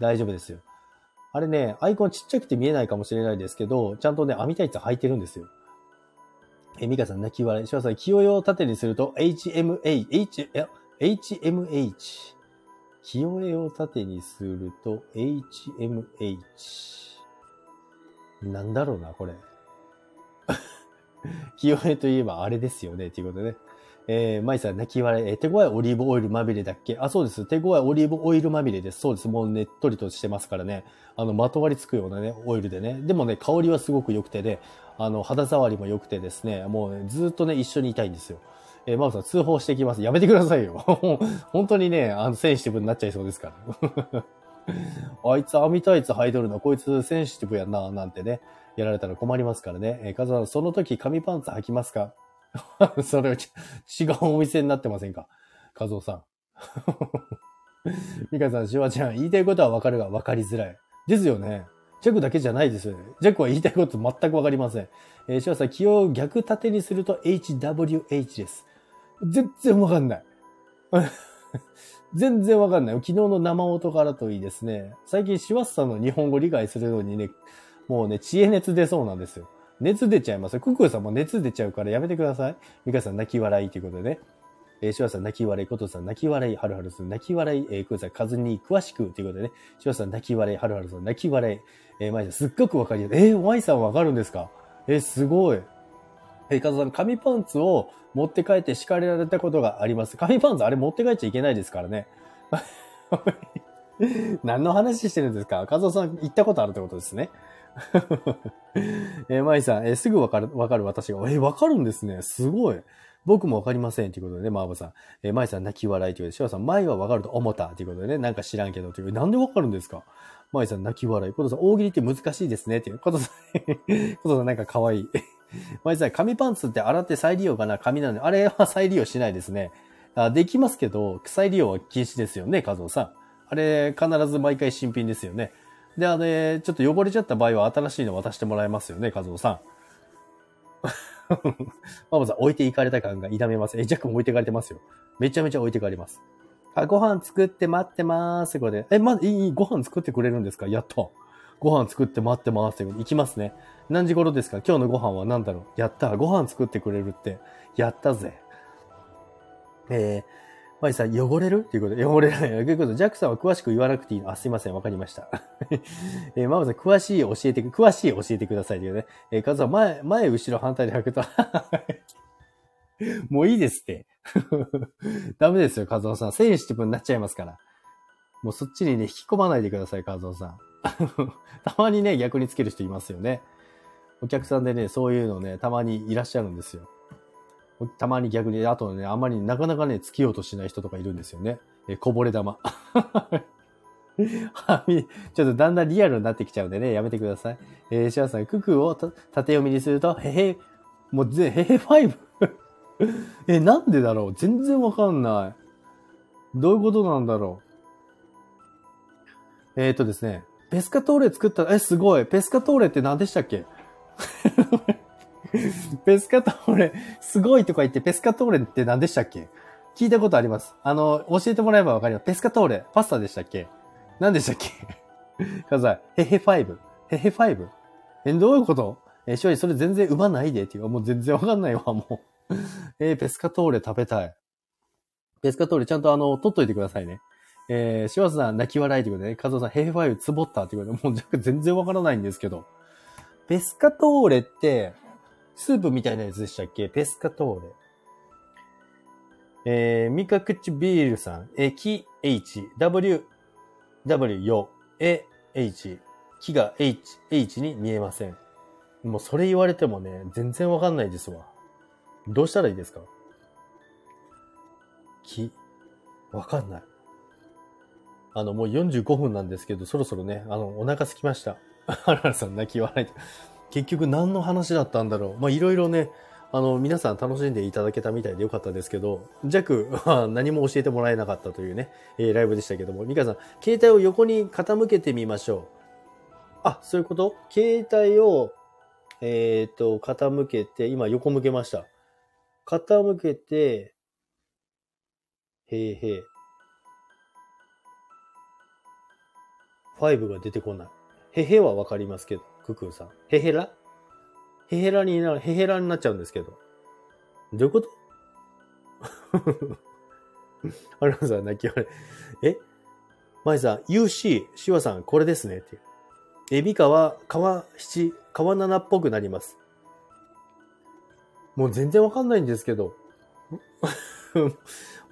大丈夫ですよ。あれね、アイコンちっちゃくて見えないかもしれないですけど、ちゃんとね、編みタイツ履いてるんですよ。え、ミカさん泣き笑い。しわさん、清用を縦にすると、HMA、H、HMH。清江を縦にすると、HMH。なんだろうな、これ。清江といえばあれですよね、ということでね。えー、マイさん、泣き笑い。えー、手強いオリーブオイルまみれだっけ？あ、そうです。手強いオリーブオイルまみれです。そうです。もうねっとりとしてますからね。あの、まとわりつくようなね、オイルでね。でもね、香りはすごく良くてね、あの、肌触りも良くてですね、もうね、ずっとね、一緒にいたいんですよ。えー、マウさん通報してきます。やめてくださいよ。本当にね、あの、センシティブになっちゃいそうですから。あいつ網タイツ履いとるの、こいつセンシティブやな、なんてね、やられたら困りますからね。えー、カズさん、その時紙パンツ履きますか？それは違うお店になってませんか？カズオさん。ミカさん、シワちゃん、言いたいことはわかるが分かりづらい。ですよね。ジャックだけじゃないですよね。ジャックは言いたいこと全くわかりません。えー、シさん、気を逆縦にすると HWH です。全然わかんない。全然わかんない。昨日の生音からといいですね。最近、シュワッサの日本語理解するのにね、もうね、知恵熱出そうなんですよ。熱出ちゃいますよ。クックさんも熱出ちゃうからやめてください。ミカさん泣き笑いということでね。えー、シュワさん泣き笑い、コトさん泣き笑い、ハルハルさん泣き笑い、えー、クーさん数に詳しくということでね。シュワさん泣き笑い、ハルハルさん泣き笑い、えー、マイさんすっごくわかりやすい。えー、マイさんわかるんですか？えー、すごい。えー、カズさん、紙パンツを持って帰って叱られたことがあります。紙パンツあれ持って帰っちゃいけないですからね。何の話してるんですか？カズさん行ったことあるってことですね。えー、マイさん、えー、すぐわかる、わかる私が、えー、わかるんですね。すごい。僕もわかりません。ということでね、マーボさん。えー、マイさん泣き笑いということで、シワさん、マイはわかると思った。ということでね、なんか知らんけど、というなんでわかるんですか？マイさん泣き笑い。コトさん、大喜利って難しいですね。っていう。コトさん、コトさんなんか可愛い。マイさん、紙パンツって洗って再利用かな？紙なので、あれは再利用しないですね。あできますけど、再利用は禁止ですよね、カズオさん。あれ、必ず毎回新品ですよね。で、あれ、ちょっと汚れちゃった場合は新しいの渡してもらえますよね、カズオさん。ママさん、置いていかれた感が痛めます。え、ジャックも置いていかれてますよ。めちゃめちゃ置いていかれます。あ、ご飯作って待ってまーす。これで。え、ま、いい、ご飯作ってくれるんですか？やった。ご飯作って待ってます。行きますね。何時頃ですか？今日のご飯は何だろう？やった。ご飯作ってくれるって。やったぜ。えー、マリさん、汚れる？っていうこと、汚れない。ということで、ジャックさんは詳しく言わなくていいの。あ、すいません。わかりました。えー、ママさん、詳しい教えて、詳しい教えてくださいというね。えー、カズさん、前、前、後ろ、反対で履くと。もういいですって。ダメですよ、カズオさん。センシティブになっちゃいますから。もうそっちにね、引き込まないでください、カズオさん。たまにね、逆につける人いますよね。お客さんでね、そういうのね、たまにいらっしゃるんですよ。たまに逆に、あとね、あまりなかなかね、つけようとしない人とかいるんですよね。え、こぼれ玉。はみちょっとだんだんリアルになってきちゃうんでね、やめてください。えー、シアさん、ククを縦読みにすると、へへ、もうぜ、へへ5。え、なんでだろう？全然わかんない。どういうことなんだろう？えっ、ー、とですね、ペスカトーレ作った、え、すごい。ペスカトーレって何でしたっけ？ペスカトーレ、すごいとか言って、ペスカトーレって何でしたっけ？聞いたことあります。あの、教えてもらえばわかります。ペスカトーレ、パスタでしたっけ？何でしたっけ？かざい、ヘヘファイブ。ヘヘファイブ？え、どういうこと？え、正直それ全然うまないでっていう。もう全然わかんないわ、もう。えー、ペスカトーレ食べたい。ペスカトーレちゃんとあの、取っといてくださいね。えー、柴田さん泣き笑いということでね、カズオさんヘイファイブつぼったということで、もう全然わからないんですけど。ペスカトーレって、スープみたいなやつでしたっけ？ペスカトーレ。えー、ミカクチビールさん、え、キ H、W、W よ、え、H、木が H、H に見えません。もうそれ言われてもね、全然わかんないですわ。どうしたらいいですか？木、わかんない。あの、もう45分なんですけど、そろそろね、あの、お腹すきました。原田さん泣き笑い。結局何の話だったんだろう。まあ、いろいろね、あの、皆さん楽しんでいただけたみたいでよかったですけど、弱は 何も教えてもらえなかったというね、えー、ライブでしたけども、ミカさん、携帯を横に傾けてみましょう。あ、そういうこと？携帯を、えっ、と、傾けて、今横向けました。傾けて、へいへい。5が出てこない。へへはわかりますけど、ククーさん。へへら？へへらになる、へへらになっちゃうんですけど。どういうこと？あらさん泣き笑い。え？まいさん、UC、シワさん、これですね。っていう。エビカは、川七、川七っぽくなります。もう全然わかんないんですけど。も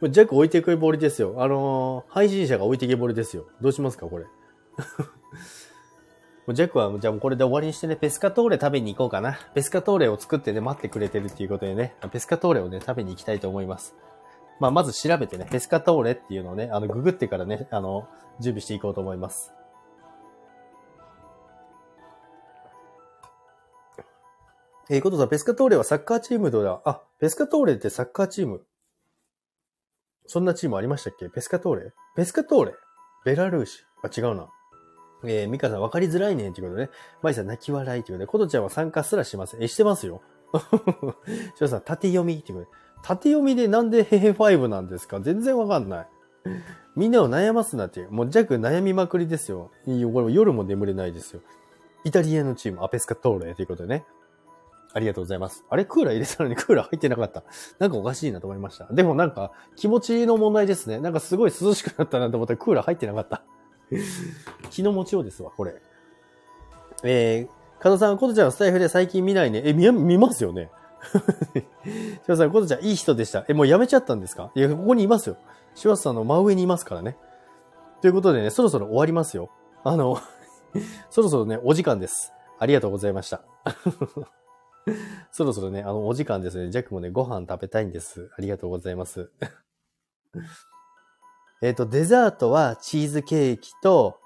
うジャック置いてけぼりですよ。あのー、配信者が置いてけぼりですよ。どうしますか、これ？ジャックは、じゃあもうこれで終わりにしてね、ペスカトーレ食べに行こうかな。ペスカトーレを作ってね、待ってくれてるっていうことでね、ペスカトーレをね、食べに行きたいと思います。まあ、まず調べてね、ペスカトーレっていうのをね、あの、ググってからね、あの、準備していこうと思います。えー、ことさ、ペスカトーレはサッカーチームでは、あ、ペスカトーレってサッカーチーム。そんなチームありましたっけ？ペスカトーレ？ペスカトーレ？ベラルーシ？あ、違うな。えー、ミカさん分かりづらいねっていうことでね。マイさん泣き笑いっていうことで、コトちゃんは参加すらしません。え、してますよ。ショさん、縦読みっていうことで。縦読みでなんでヘヘ5なんですか？全然わかんない。みんなを悩ますなっていう。もう弱悩みまくりですよ。いいよ、これ夜も眠れないですよ。イタリアのチーム、アペスカトーレということでね。ありがとうございます。あれクーラー入れたのにクーラー入ってなかった。なんかおかしいなと思いました。でもなんか気持ちの問題ですね。なんかすごい涼しくなったなと思ったらクーラー入ってなかった。気の持ちようですわ、これ。えー、加藤さん、ことちゃんスタイフで最近見ないね。え、見、見ますよね。しばさん、ことちゃんいい人でした。え、もうやめちゃったんですか？いや、ここにいますよ。しばさんの真上にいますからね。ということでね、そろそろ終わりますよ。あの そろそろね、お時間です。ありがとうございました。そろそろね、あの、お時間ですね。ジャックもね、ご飯食べたいんです。ありがとうございます。えっと、デザートはチーズケーキと、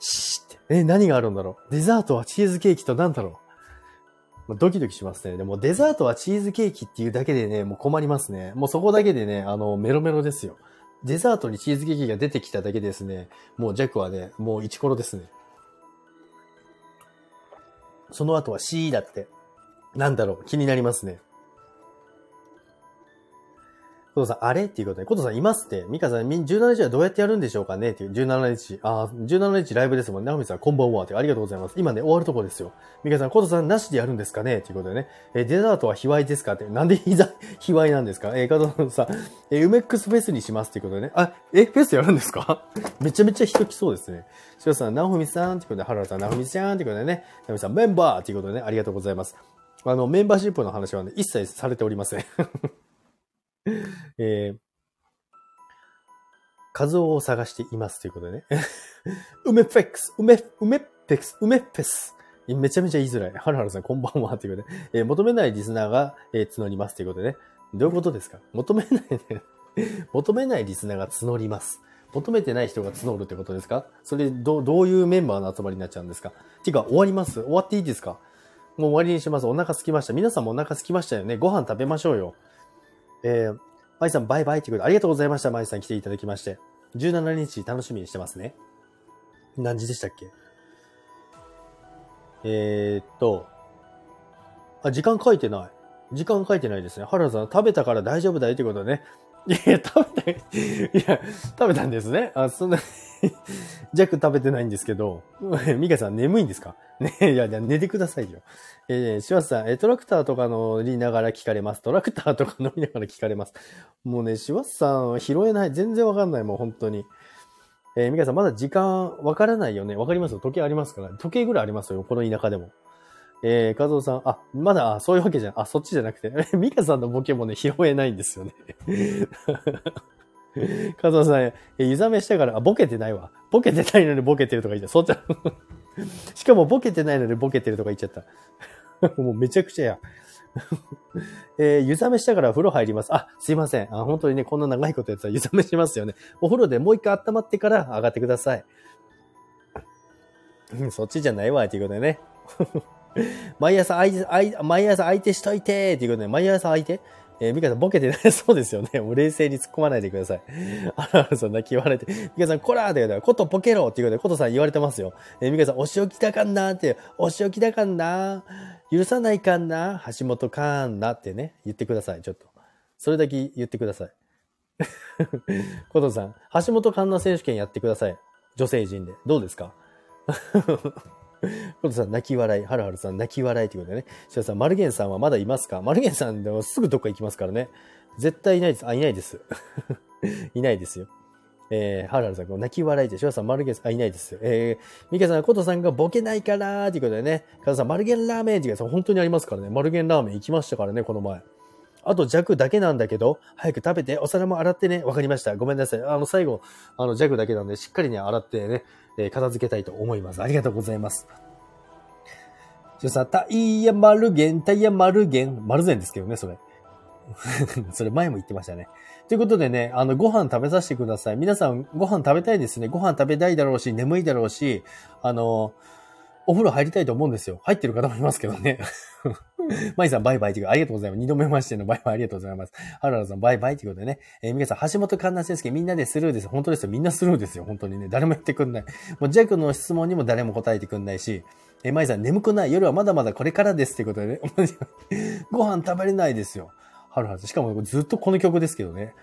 シーって、え、何があるんだろう？デザートはチーズケーキと何だろう？ドキドキしますね。でもデザートはチーズケーキっていうだけでね、もう困りますね。もうそこだけでね、あの、メロメロですよ。デザートにチーズケーキが出てきただけですね、もうジャックはね、もうイチコロですね。その後は C だって。なんだろう？気になりますね。コトさん、あれ？っていうことで、コトさんいますって。ミカさん、17日はどうやってやるんでしょうかね？っていう、17日。あ、17日ライブですもんね。ナオミさん、こんばんは。ってありがとうございます。今ね、終わるとこですよ。ミカさん、コトさんなしでやるんですかね？っていうことでね。え、デザートは卑猥ですかって。なんで ひざ、卑猥なんですか？えー、カトさん、え、ウメックスフェスにしますっていうことでね。あ、え、フェスやるんですか？めちゃめちゃ人来そうですね。シロさん、ナオミさんってことで、ハララさん、ナオミちゃんってことでね。ナオミさん、メンバーっていうことでね、ありがとうございます。あの、メンバーシップの話はね、一切されておりません。えー、画像を探していますということでね。ウメフェックス、ウメ、ウメックス、ウメッペス。めちゃめちゃ言いづらい。ハルハルさん、こんばんは。ということで、えー、求めないリスナーが、えー、募りますということでね。どういうことですか？求めないね。求めないリスナーが募ります。求めてない人が募るってことですか？それ、ど、どういうメンバーの集まりになっちゃうんですか？ていうか、終わります？終わっていいですか？もう終わりにします。お腹すきました。皆さんもお腹すきましたよね。ご飯食べましょうよ。えー、マイさんバイバイってことでありがとうございました。マイさん来ていただきまして。17日楽しみにしてますね。何時でしたっけ？えー、っと、あ、時間書いてない。時間書いてないですね。原田さん、食べたから大丈夫だよってことね。いや、食べた、いや、食べたんですね。あ、そんなジャック食べてないんですけど、ミカさん眠いんですか？ねいや、いや寝てくださいよ。えー、シワさん、えトラクターとか乗りながら聞かれます。トラクターとか乗りながら聞かれます。もうね、シワさん拾えない。全然わかんない、もう本当に。えー、ミカさん、まだ時間わからないよね。わかりますよ時計ありますから。時計ぐらいありますよ、この田舎でも。えー、カズオさん、あ、まだ、あ、そういうわけじゃん。あ、そっちじゃなくて、ミカさんのボケもね、拾えないんですよね。カズオさん、湯冷めしたから、あ、ボケてないわ。ボケてないのにボケてるとか言っちゃった。そっち しかもボケてないのにボケてるとか言っちゃった。もうめちゃくちゃや。えー、湯冷めしたから風呂入ります。あ、すいません。あ、本当にね、こんな長いことやったら湯冷めしますよね。お風呂でもう一回温まってから上がってください。そっちじゃないわ、ということでね。毎朝相手、毎朝相手しといてっていうことで、毎朝相手えー、ミカさんボケてない そうですよね。もう冷静に突っ込まないでください。あらあら、そんな気言われて。ミカさん、こらーって言われたコトボケろっていうことで、コトさん言われてますよ。えー、ミカさん、お仕置きだかんなって、お仕置きだかんな許さないかんな橋本かんなってね、言ってください、ちょっと。それだけ言ってください。コトさん、橋本環奈選手権やってください。女性陣で。どうですか？コトさん、泣き笑い。はるはるさん、泣き笑いということでね。シュさん、マルゲンさんはまだいますか？マルゲンさんでもすぐどっか行きますからね。絶対いないです。あ、いないです。いないですよ。えー、はるはるさん、泣き笑いで、シュさん、マルゲンさん、あ、いないです。えー、ミカさん、コトさんがボケないからということでね。カズさん、マルゲンラーメンっていうか、本当にありますからね。マルゲンラーメン行きましたからね、この前。あと弱だけなんだけど、早く食べて、お皿も洗ってね。わかりました。ごめんなさい。あの、最後、あの、弱だけなんで、しっかりね、洗ってね、えー、片付けたいと思います。ありがとうございます。じゃさ、タイヤマルゲン、タイヤマルゲン、マルゼンですけどね、それ。それ前も言ってましたね。ということでね、あの、ご飯食べさせてください。皆さん、ご飯食べたいですね。ご飯食べたいだろうし、眠いだろうし、あの、お風呂入りたいと思うんですよ。入ってる方もいますけどね。マイさんバイバイというありがとうございます。二度目ましてのバイバイありがとうございます。ハララさんバイバイということでね。えー、皆さん、橋本環奈先生みんなでスルーです。本当ですよ。みんなスルーですよ。本当にね。誰も言ってくんない。もうジャックの質問にも誰も答えてくんないし、えー、マイさん眠くない夜はまだまだこれからですってことでね。ご飯食べれないですよ。ハルハルしかもずっとこの曲ですけどね。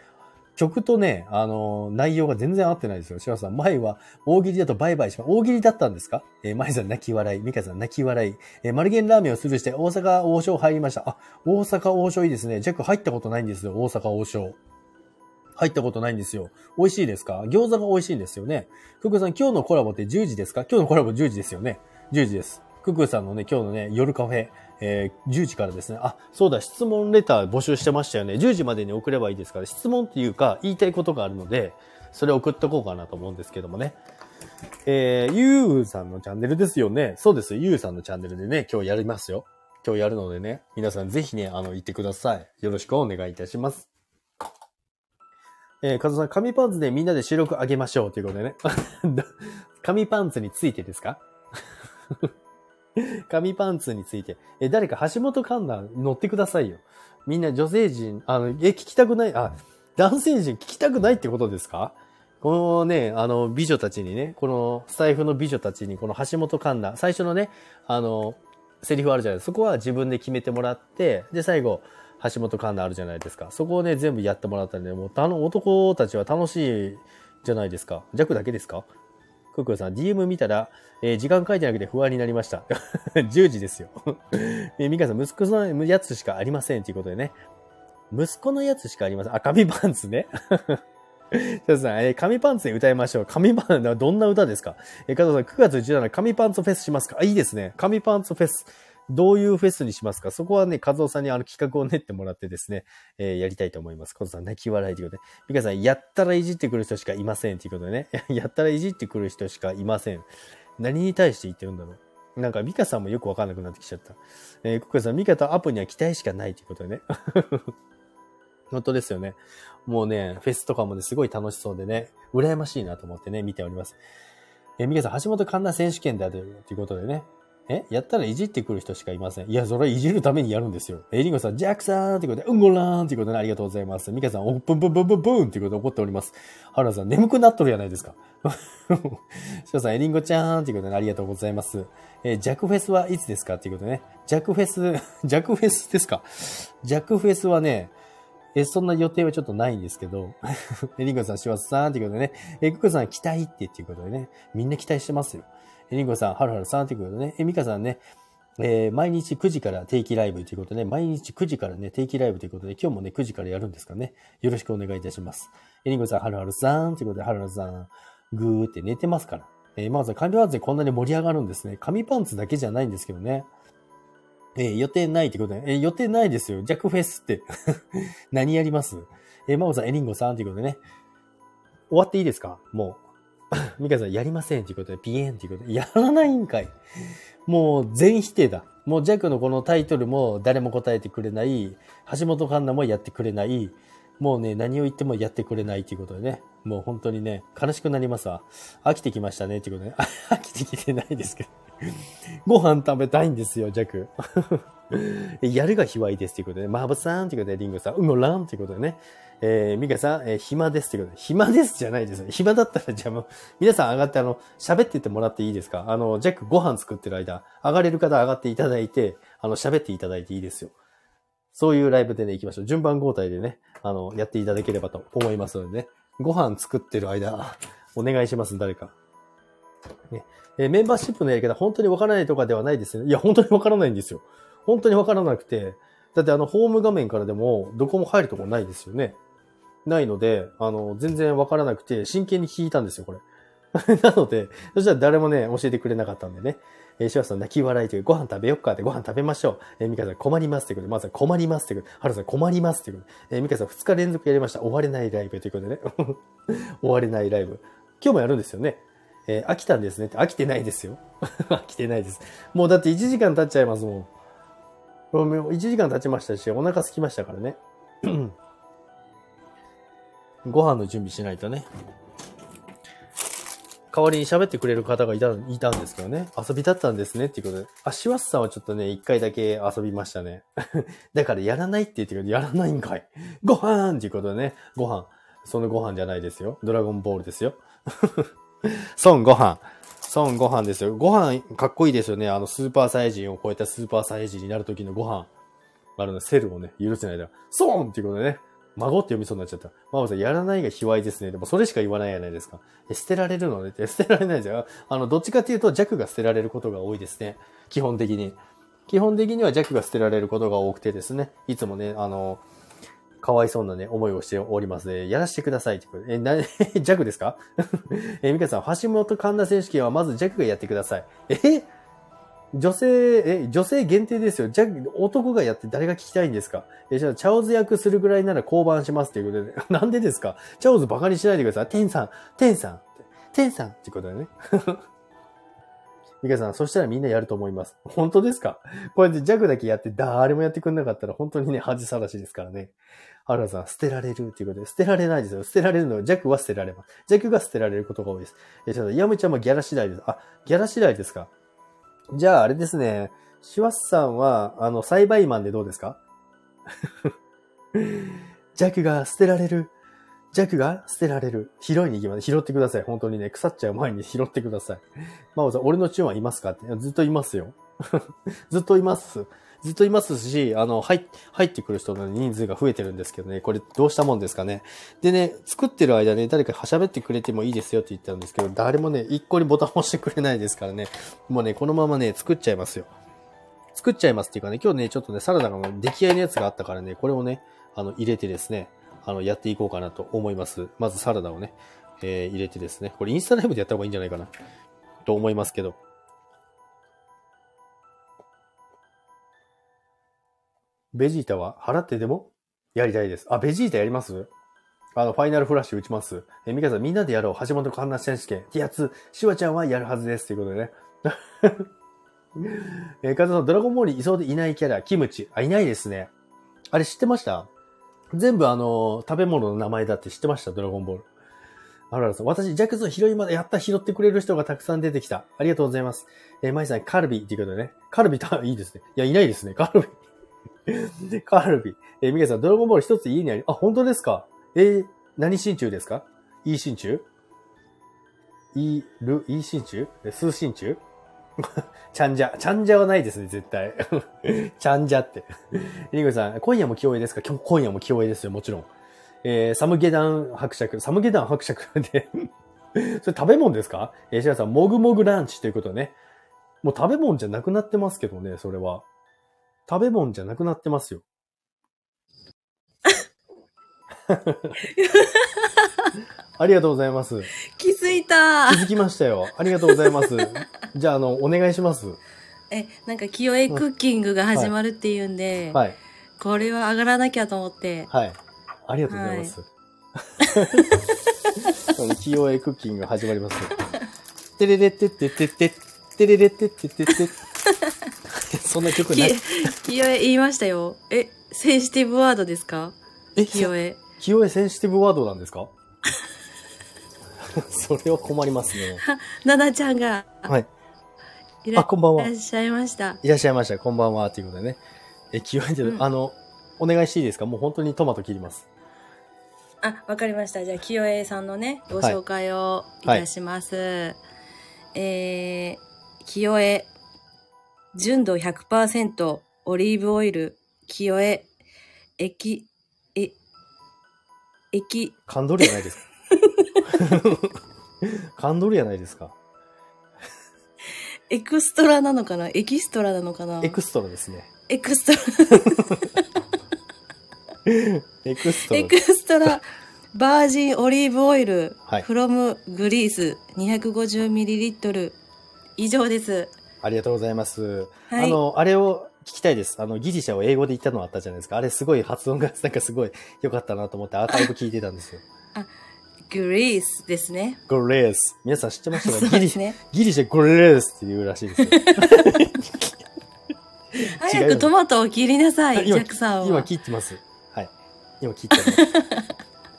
曲とね、あの、内容が全然合ってないですよ。シワさん、前は大喜利だとバイバイします。大喜利だったんですか？えー、前さん泣き笑い、ミカさん泣き笑い、えー、マルゲンラーメンをスルーして大阪王将入りました。あ、大阪王将いいですね。ジャック入ったことないんですよ。大阪王将。入ったことないんですよ。美味しいですか？餃子が美味しいんですよね。ククさん、今日のコラボって10時ですか？今日のコラボ10時ですよね。10時です。ククさんのね、今日のね、夜カフェ、えー、10時からですね。あ、そうだ、質問レター募集してましたよね。10時までに送ればいいですから、質問っていうか、言いたいことがあるので、それ送っとこうかなと思うんですけどもね。えー、ゆうさんのチャンネルですよね。そうです。ゆうさんのチャンネルでね、今日やりますよ。今日やるのでね、皆さんぜひね、あの、言ってください。よろしくお願いいたします。えー、かずさん、紙パンツでみんなで収録上げましょうということでね。紙パンツについてですか？紙パンツについて。え、誰か橋本環奈乗ってくださいよ。みんな女性陣、あの、え、聞きたくない、あ、男性陣聞きたくないってことですか？このね、あの、美女たちにね、このスタイフの美女たちに、この橋本環奈、最初のね、あの、セリフあるじゃないですか。そこは自分で決めてもらって、で、最後、橋本環奈あるじゃないですか。そこをね、全部やってもらったんで、もう、あの男たちは楽しいじゃないですか。弱だけですか？クックさん、DM 見たら、えー、時間書いてなくて不安になりました。10時ですよ。えー、ミカさん、息子のやつしかありません。ということでね。息子のやつしかありません。あ、紙パンツね。そ うさん、えー、紙パンツで歌いましょう。紙パンツ、どんな歌ですか？えー、加藤さん、9月17日、紙パンツフェスしますか？あ、いいですね。紙パンツフェス。どういうフェスにしますか？そこはね、和夫さんにあの企画を練ってもらってですね、えー、やりたいと思います。和夫さん、泣き笑いということで。ミカさん、やったらいじってくる人しかいませんということでね。やったらいじってくる人しかいません。何に対して言ってるんだろう？なんか、ミカさんもよくわかんなくなってきちゃった。えー、ココさん、ミカとアップには期待しかないということでね。本当ですよね。もうね、フェスとかもね、すごい楽しそうでね、羨ましいなと思ってね、見ております。えー、ミカさん、橋本環奈選手権だということでね、えやったらいじってくる人しかいません。いや、それはいじるためにやるんですよ。えリンゴさん、ジャックさんってことで、うんごらんってことで、ありがとうございます。ミカさん、おぷんぷんぷんぷんぷんってことで怒っております。ハラさん、眠くなっとるやないですか。ショさん、エリンゴちゃんってことで、ありがとうございます。えー、ジャックフェスはいつですかっていうことでね。ジャックフェス、ジャックフェスですか？ジャックフェスはね、え、そんな予定はちょっとないんですけど、え、リンゴさん、しわさんっていうことでね、え、ククさん、期待ってっていうことでね、みんな期待してますよ。え、リンゴさん、はるはるさんっていうことでね、え、ミカさんね、えー、毎日9時から定期ライブということでね、毎日9時からね、定期ライブということで、今日もね、9時からやるんですかね、よろしくお願いいたします。え、リンゴさん、はるはるさんということで、はるはるさん、ぐーって寝てますから。えー、まず、紙パンツでこんなに盛り上がるんですね。紙パンツだけじゃないんですけどね。えー、予定ないってことで、えー、予定ないですよ。ジャックフェスって。何やります？えー、マオさん、エリンゴさんということでね。終わっていいですか？もう。ミカさん、やりませんということで、ピエンということで、やらないんかい。もう、全否定だ。もう、ジャックのこのタイトルも誰も答えてくれない。橋本環奈もやってくれない。もうね、何を言ってもやってくれないということでね。もう本当にね、悲しくなりますわ。飽きてきましたね、っていうことで、ね。飽きてきてないですけど。ご飯食べたいんですよ、ジャック。やるが卑猥ですということで、マーブさんということで、リンゴさん、うもらんということでね。えー、ミカさん、えー、暇ですということで、暇ですじゃないですよ。暇だったら、じゃあもう、皆さん上がって、あの、喋っててもらっていいですか？あの、ジャックご飯作ってる間、上がれる方上がっていただいて、あの、喋っていただいていいですよ。そういうライブでね、行きましょう。順番交代でね、あの、やっていただければと思いますのでね。ご飯作ってる間、お願いします、誰か。ね。えー、メンバーシップのやり方、本当にわからないとかではないですよね。いや、本当にわからないんですよ。本当にわからなくて、だってあの、ホーム画面からでも、どこも入るとこないですよね。ないので、あの、全然わからなくて、真剣に聞いたんですよ、これ。なので、そしたら誰もね、教えてくれなかったんでね。えー、シワさん泣き笑いという、ご飯食べよっかってご飯食べましょう。えー、ミカさん困りますってことで、まずは困りますってことで、ハルさん困りますってことで、えー、ミカさん2日連続やりました。終われないライブということでね。終われないライブ。今日もやるんですよね。えー、飽きたんですねって、飽きてないですよ。飽きてないです。もうだって1時間経っちゃいますもん。もう1時間経ちましたし、お腹空きましたからね。ご飯の準備しないとね。代わりに喋ってくれる方がいた、いたんですけどね。遊びだったんですねっていうことで。あ、シワスさんはちょっとね、一回だけ遊びましたね。だからやらないって言ってくれ、やらないんかい。ご飯っていうことでね。ご飯。そのご飯じゃないですよ。ドラゴンボールですよ。孫ご飯。孫ご飯ですよ。ご飯かっこいいですよね。あのスーパーサイジンを超えたスーパーサイジンになる時のご飯。あの、セルをね、許せないだ。孫っていうことでね。孫って読みそうになっちゃった。ママさん、やらないが卑猥ですね。でもそれしか言わないじゃないですか。捨てられるのね？って、捨てられないですよ。あの、どっちかっていうと弱が捨てられることが多いですね。基本的に。基本的には弱が捨てられることが多くてですね。いつもね、あの、かわいそうなね、思いをしておりますね。やらせてくださいってえ、な、弱ですか？え、ミカさん、橋本環奈選手権はまず弱がやってください。え？女性、え、女性限定ですよ。じゃ、男がやって誰が聞きたいんですか？え、じゃあ、チャオズ役するぐらいなら降板しますっていうことで、ね、なんでですか？チャオズバカにしないでください。テンさん、テンさん、テンさんってことでね。ミカさん、そしたらみんなやると思います。本当ですか？こうやってジャグだけやって誰もやってくんなかったら本当にね、恥さらしですからね。ハラさん、捨てられるっていうことで、捨てられないですよ。捨てられるのは、弱は捨てられます。弱が捨てられることが多いです。え、ちょっと、ヤムちゃんもギャラ次第です。あ、ギャラ次第ですか？じゃあ、あれですね。シュワッさんは、あの、栽培マンでどうですか？弱が捨てられる。弱が捨てられる。拾いに行きます。拾ってください。本当にね、腐っちゃう前に 拾ってください。マオさん、俺のチューンはいますか？って。ずっといますよ。ずっといます。ずっといますし、あの、入、入ってくる人の人数が増えてるんですけどね、これどうしたもんですかね。でね、作ってる間ね、誰か喋ってくれてもいいですよって言ったんですけど、誰もね、一個にボタン押してくれないですからね、もうね、このままね、作っちゃいますよ。作っちゃいますっていうかね、今日ね、ちょっとね、サラダが出来合いのやつがあったからね、これをね、あの、入れてですね、あの、やっていこうかなと思います。まずサラダをね、えー、入れてですね、これインスタライブでやった方がいいんじゃないかな、と思いますけど。ベジータは払ってでも？やりたいです。あ、ベジータやります？あの、ファイナルフラッシュ打ちます。え、ミカさん、みんなでやろう。橋本環奈選手権。ってやつ、シワちゃんはやるはずです。ということでね。えー、カズさん、ドラゴンボールにいそうでいないキャラ、キムチ。あ、いないですね。あれ知ってました？全部あの、食べ物の名前だって知ってました？ドラゴンボール。あららさん、私、ジャックソン拾いまでやった拾ってくれる人がたくさん出てきた。ありがとうございます。えー、マイさん、カルビっていうことでね。カルビた、いいですね。いや、いないですね。カルビ。カルビ。えー、ミカさん、ドラゴンボール一つ家にあり、あ、本当ですか？えー、何真鍮ですか？いい真鍮？いる、いい真鍮？数真鍮？ちゃんじゃ。ちゃんじゃはないですね、絶対。ちゃんじゃって。リンゴさん、今夜も清江ですか？今日今夜も清江ですよ、もちろん。えー、サムゲダン伯爵。サムゲダン伯爵で それ食べ物ですか？えー、シラさん、もぐもぐランチということね。もう食べ物じゃなくなってますけどね、それは。食べ物じゃなくなってますよ。ありがとうございます。気づいた気づきましたよ。ありがとうございます。じゃあ、あの、お願いします。え、なんか、清江クッキングが始まるっていうんで、はい。これは上がらなきゃと思って。はい。ありがとうございます。清江クッキングが始まります。てれれってってってって、てれれってってってって。そんな曲ない？き清江言いましたよ。え、センシティブワードですか？え、清江。清江センシティブワードなんですか？それは困りますね。ななちゃんが、はい。いらあこんばんはいらっしゃいました。いらっしゃいました。こんばんは。ということでね。え、清江で、うんあの、お願いしていいですか？もう本当にトマト切ります。あ、わかりました。じゃあ、清江さんのね、ご紹介をいたします。えー、清江、純度100%、オリーブオイル、清江、液、え、液、カンドルやないですか？カンドルやないですか？エクストラなのかな？エキストラなのかな？エクストラですね。エクストラ、エクストラ。エ。クストラ、バージンオリーブオイル、はい。フロムグリース 250ml 以上です。ありがとうございます。はいあの、あれを聞きたいです。あの、ギリシャを英語で言ったのあったじゃないですか。あれすごい発音が なんかすごい良かったなと思ってアーカイブ聞いてたんですよ。グリースですね。グレース。皆さん知ってました そかギリ。ギリシャグレースって言うらしいですよ。早くトマトを切りなさい、ジ今ャックさん今は。切ってます。はい。今切ってます。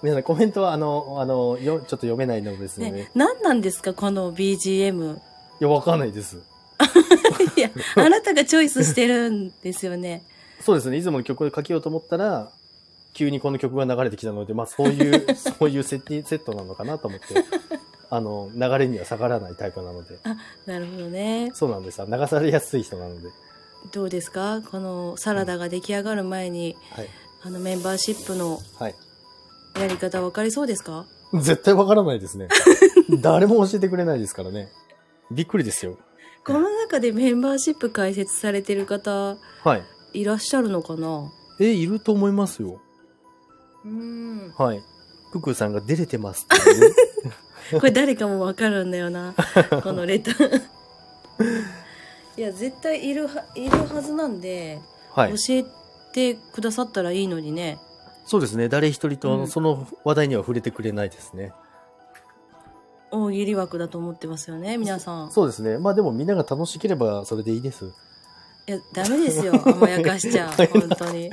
皆さんコメントはあの、あの、よちょっと読めないのですので、ね、何なんですかこの BGM。いや、わかんないです。いや、あなたがチョイスしてるんですよね。そうですね。いつもの曲をかけようと思ったら、急にこの曲が流れてきたので、まあそういう、そういうセッティセットなのかなと思って、あの、流れには逆らわないタイプなので、なるほどね。そうなんです。流されやすい人なので、どうですか？このサラダが出来上がる前に、はい。あのメンバーシップのはい。やり方分かりそうですか？絶対わからないですね。誰も教えてくれないですからね。びっくりですよ。この中でメンバーシップ開設されてる方、はい。いらっしゃるのかな？え、いると思いますよ。うん。はい。ククさんが出れてますってね これ誰かも分かるんだよな。このレター。いや、絶対いるは、いるはずなんで、はい。教えてくださったらいいのにね。そうですね。誰一人うんとその話題には触れてくれないですね。大喜利枠だと思ってますよね、皆さん。そうですね。まあでもみんなが楽しければそれでいいです。いや、ダメですよ。甘やかしちゃう。本当に。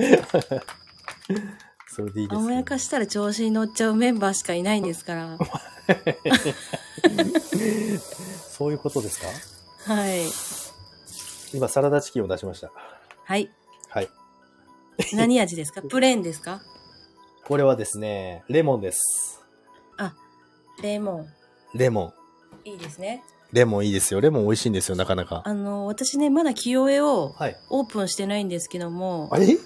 それでいいですよ。甘やかしたら調子に乗っちゃうメンバーしかいないんですから。そういうことですか？はい。今サラダチキンを出しました。はい。はい。何味ですか？プレーンですか？これはですね、レモンです。あ、レモン。レモン。いいですね。レモンいいですよ。レモン美味しいんですよ、なかなか。あの、私ね、まだ清江をはい。オープンしてないんですけども、あれ？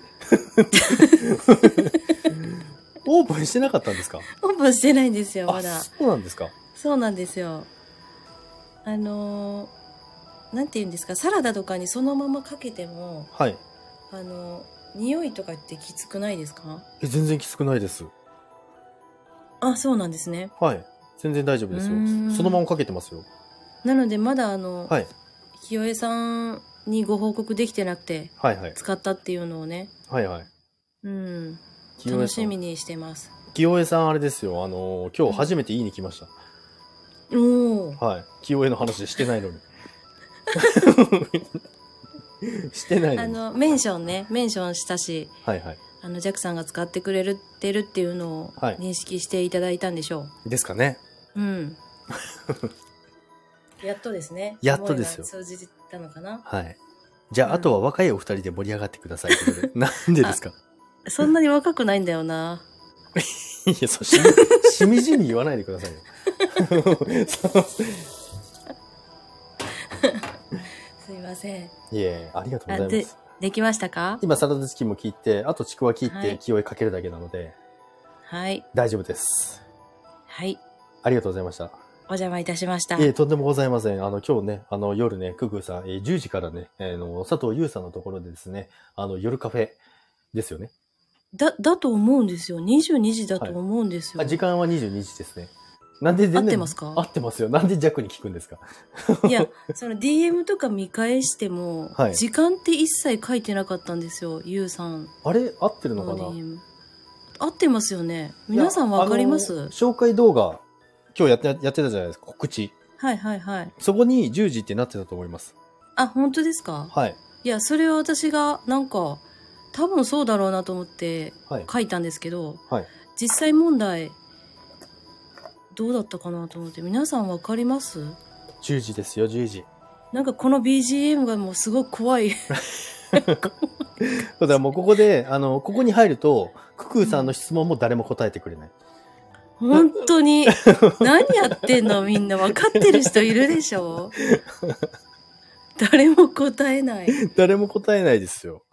オープンしてなかったんですか？オープンしてないんですよ、まあ、だ。そうなんですかそうなんですよ。あのーなんて言うんですか、サラダとかにそのままかけても、はい。あの匂いとかってきつくないですか？え、全然きつくないです。あ、そうなんですね。はい。全然大丈夫ですようーん。そのままかけてますよ。なので、まだあの、はい。清江さんにご報告できてなくて、はいはい。使ったっていうのをね、はいはい。うん、清江さん楽しみ。にしてます。清江さんあれですよ。あのー、今日初めて言いに来ました。おお、はい。清江の話してないのに。してないのに。あの、メンションね、メンションしたし、はいはい。あの、ジャックさんが使ってくれるってるっていうのをはい認識していただいたんでしょですかね。う。うん。やっとですね。やっとですよ通じたのかな。はい。じゃあ、うんあとは若いお二人で盛り上がってください。なんでですか？そんなに若くないんだよな。いや、そう、しみ、しみじみ言わないでくださいよ。そうません。いえ、ありがとうございま。ですできましたか？今、サラダチキンも切って、あとちくわ切って、はい清いかけるだけなので、はい。大丈夫です。はい。ありがとうございました。お邪魔いたしました。えーとんでもございません。あの、今日ね、あの、夜ね、クックーさん、えー10時からね、えーの、佐藤優さんのところでですね、あの、夜カフェですよね。だ、だと思うんですよ。22時だと思うんですよ。あ、時間は22時ですね。なんで全然合ってますか？合ってますよ。なんでジャックに聞くんですか？いや、その DM とか見返しても、はい時間って一切書いてなかったんですよ、ゆうさんあれ？合ってるのかのな。合ってますよね。皆さんわかります？紹介動画、今日やって、やってたじゃないですか、告知。はいはいはい。そこに10時ってなってたと思います。あ、本当ですか？はい。いや、それは私が、なんか、多分そうだろうなと思ってはい。書いたんですけど、はい。実際問題、どうだったかなと思って、皆さんわかります？10時ですよ、10時。なんかこの BGM がもうすごく怖い。だからもうここで、あの、ここに入ると、ククーさんの質問も誰も答えてくれない。本当に。何やってんのみんな。分かってる人いるでしょ誰も答えない。誰も答えないですよ。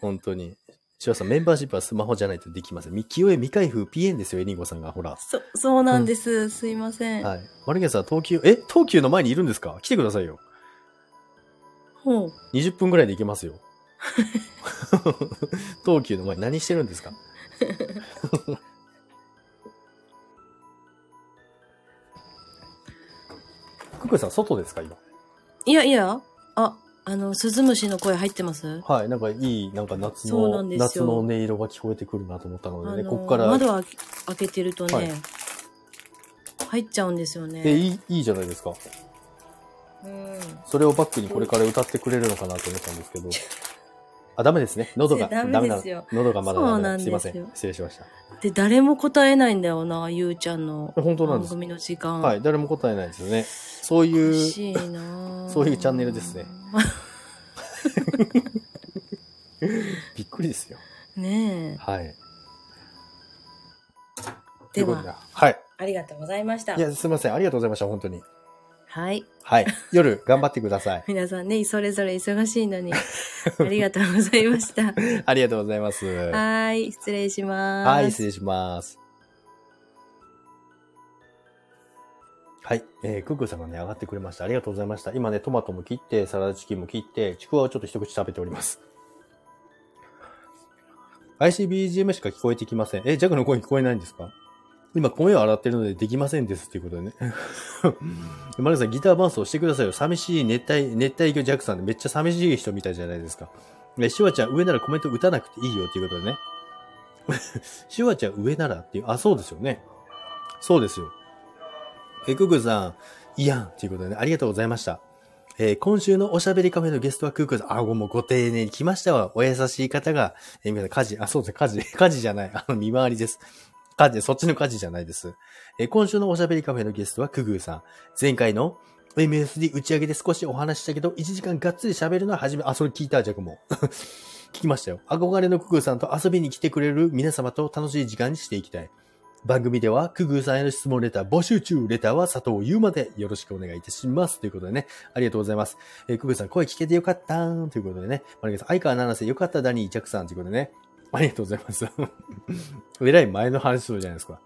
本当に。シワさん、メンバーシップはスマホじゃないとできません。み清江未開封ピエンですよ、エニゴさんが。ほら。そ、そうなんです。すいません。はい。マルゲンさん、東急、え東急の前にいるんですか？来てくださいよ。ほう。20分ぐらいで行けますよ。東急の前に何してるんですか？ククさん、外ですか今？いやいや、あ、あの、スズムシの声入ってます？はい。なんかいい、なんか夏そうなの、んですよ夏の音色が聞こえてくるなと思ったのでね、ここから。窓開け開けてるとね、はい入っちゃうんですよね。え、いい、いいじゃないですか。うん。それをバックにこれから歌ってくれるのかなと思ったんですけど。あ、ダメですね。喉が、ダメですよ喉がまだそうなんですよすいません。失礼しました。で、誰も答えないんだよな、ゆうちゃんの本当なんです。番組の時間。はい。誰も答えないですよね。そう欲いう、そういうチャンネルですね。びっくりですよ。ねはい。え。といでは、はい。ありがとうございましたい。や、すみません。ありがとうございました。本当に。はい。はい。夜、頑張ってください。皆さんね、それぞれ忙しいのに、ありがとうございました。ありがとうございます。ははい、失礼します。い、失礼します。はい。えー、クックーさんがね、上がってくれました。ありがとうございました。今ね、トマトも切って、サラダチキンも切って、ちくわをちょっと一口食べております。ICBGM しか聞こえてきません。え、ジャグの声聞こえないんですか？今、声を洗ってるのでできませんですっていうことでね。マルさん、ギター伴奏してくださいよ。寂しい熱帯、熱帯魚ジャックさんでめっちゃ寂しい人みたいじゃないですか。え、シュワちゃん、上ならコメント打たなくていいよっていうことでね。シュワちゃん、上ならっていう、あ、そうですよね。そうですよ。え、クックさん、いやんっていうことでね、ありがとうございました。えー今週のおしゃべりカフェのゲストはクックさん。あ、もうご丁寧に来ましたわ。お優しい方が、えー皆さん、家事、あ、そうですね、家事、家事じゃない。あの、見回りです。家事、そっちの家事じゃないです。え今週のおしゃべりカフェのゲストはクグーさん。前回の MSD 打ち上げで少しお話したけど、1時間がっつり喋るのは初め、あ、それ聞いた、ジャクも。聞きましたよ。憧れのクグーさんと遊びに来てくれる皆様と楽しい時間にしていきたい。番組では、クグーさんへの質問レター募集中。レターは佐藤優までよろしくお願いいたします。ということでね、ありがとうございます。えー、クグーさん、声聞けてよかったーということでね、マリカさん、相川七瀬よかったダニージャクさんということでね、ありがとうございます。えらい前の話するじゃないですか。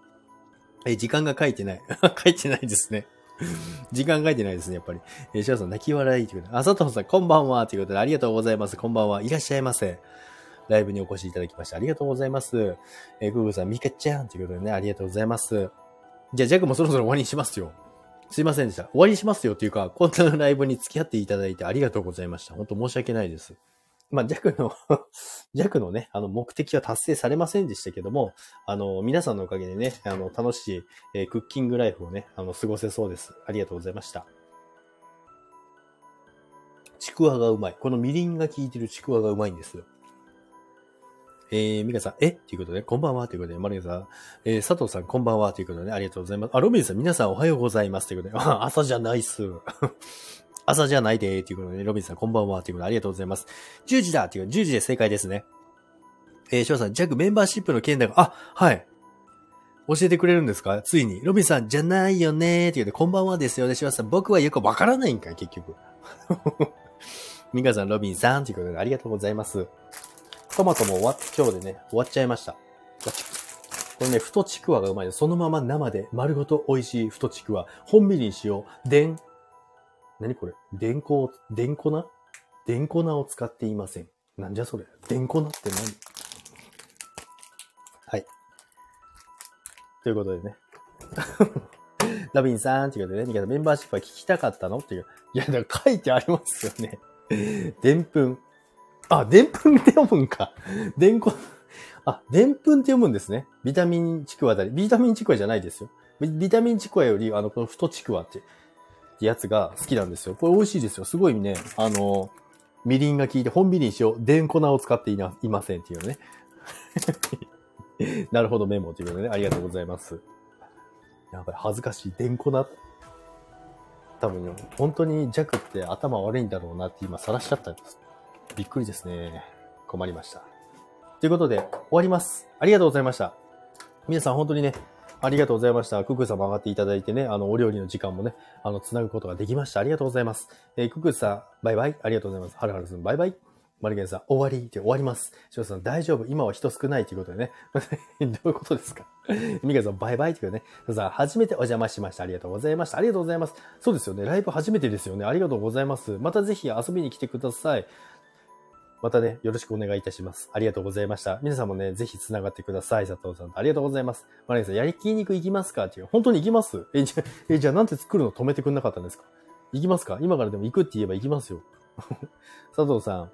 え、時間が書いてない。書いてないですね。時間書いてないですね、やっぱり。えー、シャさん、泣き笑いということで、あ、佐藤さん、こんばんはということで、ありがとうございます。こんばんは。いらっしゃいませ。ライブにお越しいただきましてありがとうございます。えー、グーグーさん、ミカちゃんということでね、ありがとうございます。じゃあ、ジャックもそろそろ終わりにしますよ。すいませんでした。終わりにしますよっていうか、こんなライブに付き合っていただいてありがとうございました。本当申し訳ないです。まあ、ジャックのジャックのね、あの、目的は達成されませんでしたけども、あの、皆さんのおかげでね、あの、楽しい、えークッキングライフをね、あの、過ごせそうです。ありがとうございました。ちくわがうまい。このみりんが効いてるちくわがうまいんですよ。えー、ミカさん、え？っていうことで、こんばんはということで、マリカさん、えー、佐藤さん、こんばんはということで、ねありがとうございます。あ、ロビンさん、皆さんおはようございますということで、あ 朝じゃないっす。朝じゃないでーということで、ロビンさん、こんばんはということで、ありがとうございます。10時だっていう、10時で正解ですね。えー、翔さん、ジャックメンバーシップの件だが、あ、はい。教えてくれるんですか？ついに。ロビンさん、じゃないよねーって言うて、こんばんはですよね。翔さん、僕はよくわからないんかい、結局。ミカさん、ロビンさん、ということでありがとうございます。トマトも終わっ、今日でね、終わっちゃいました。これね、太ちくわがうまいです。そのまま生で丸ごと美味しい太ちくわ。本みりにしよう。でん。何これ？でんこ、でんこなでんこなを使っていません。なんじゃそれ？でんこなって何？はい。ということでね。ラビンさんっていうことでね、メンバーシップは聞きたかったの？っていう。いや、だから書いてありますよね。でんぷん。あ、でんぷんって読むんか。でんこ、あ、でんぷんって読むんですね。ビタミンちくわだり。ビタミンちくわじゃないですよ。ビビタミンちくわより、あの、この太ちくわって、ってやつが好きなんですよ。これ美味しいですよ。すごいね、あの、みりんが効いて、本みりんしよう。でん粉を使っていないませんっていうね。なるほど、メモということでね。ありがとうございます。やばい、恥ずかしい。でん粉多分、本当にジャックって頭悪いんだろうなって今晒しちゃったんです。びっくりですね。困りました。ということで、終わります。ありがとうございました。皆さん本当にね、ありがとうございました。クックさんも上がっていただいてね、あの、お料理の時間もね、あの、つなぐことができました。ありがとうございます。えー、クックさん、バイバイ。ありがとうございます。はるはるさん、バイバイ。マリゲンさん、終わりって終わります。翔さん、大丈夫。今は人少ないということでね。どういうことですか？ミカさん、バイバイっていうね。翔さん、初めてお邪魔しました。ありがとうございました。ありがとうございます。そうですよね。ライブ初めてですよね。ありがとうございます。またぜひ遊びに来てください。またね、よろしくお願いいたします。ありがとうございました。皆さんもね、ぜひ繋がってください。佐藤さん。ありがとうございます。マリゲンさん、焼肉行きますか？っていう。本当に行きます？え、じゃ、え、じゃあなんて作るの？止めてくんなかったんですか？行きますか？今からでも行くって言えば行きますよ。佐藤さん、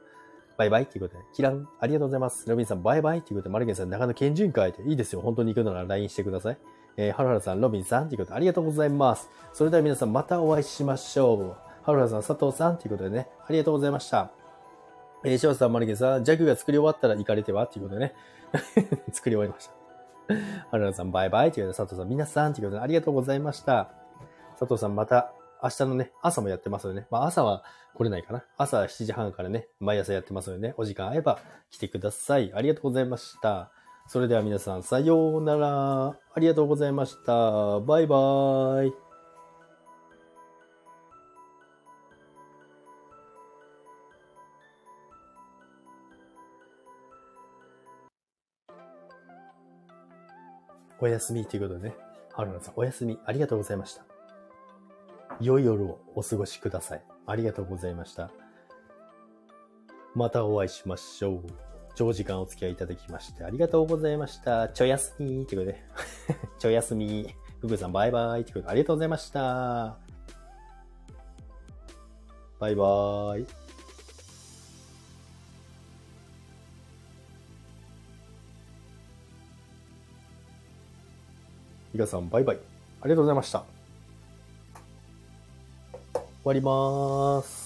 バイバイっていうことで、キラン、ありがとうございます。ロビンさん、バイバイっていうことで、マルゲンさん、長野県人会っていいですよ。本当に行くなら LINE してください。えー、ハルハルさん、ロビンさんっていうことで、ありがとうございます。それでは皆さん、またお会いしましょう。ハルハルさん、佐藤さんっていうことでね、ありがとうございました。えー、翔さん、マルゲさん、ジャグが作り終わったら行かれては？っていうことでね、作り終わりました。ハルハルさん、バイバイっていうことで、佐藤さん、皆さんっていうことで、ありがとうございました。佐藤さん、また、明日のね、朝もやってますよね。まあ朝は来れないかな。朝7時半からね、毎朝やってますのでね、お時間合えば来てください。ありがとうございました。それでは皆さん、さようなら。ありがとうございました。バイバーイ。おやすみということでね、春菜さん、おやすみ。ありがとうございました。良い夜をお過ごしください。ありがとうございました。またお会いしましょう。長時間お付き合いいただきましてありがとうございました。ちょやすみーってことで。ちょやすみー。ふぐさんバイバイってことでありがとうございました。バイバーイ。皆さんバイバイ。ありがとうございました。終わりまーす。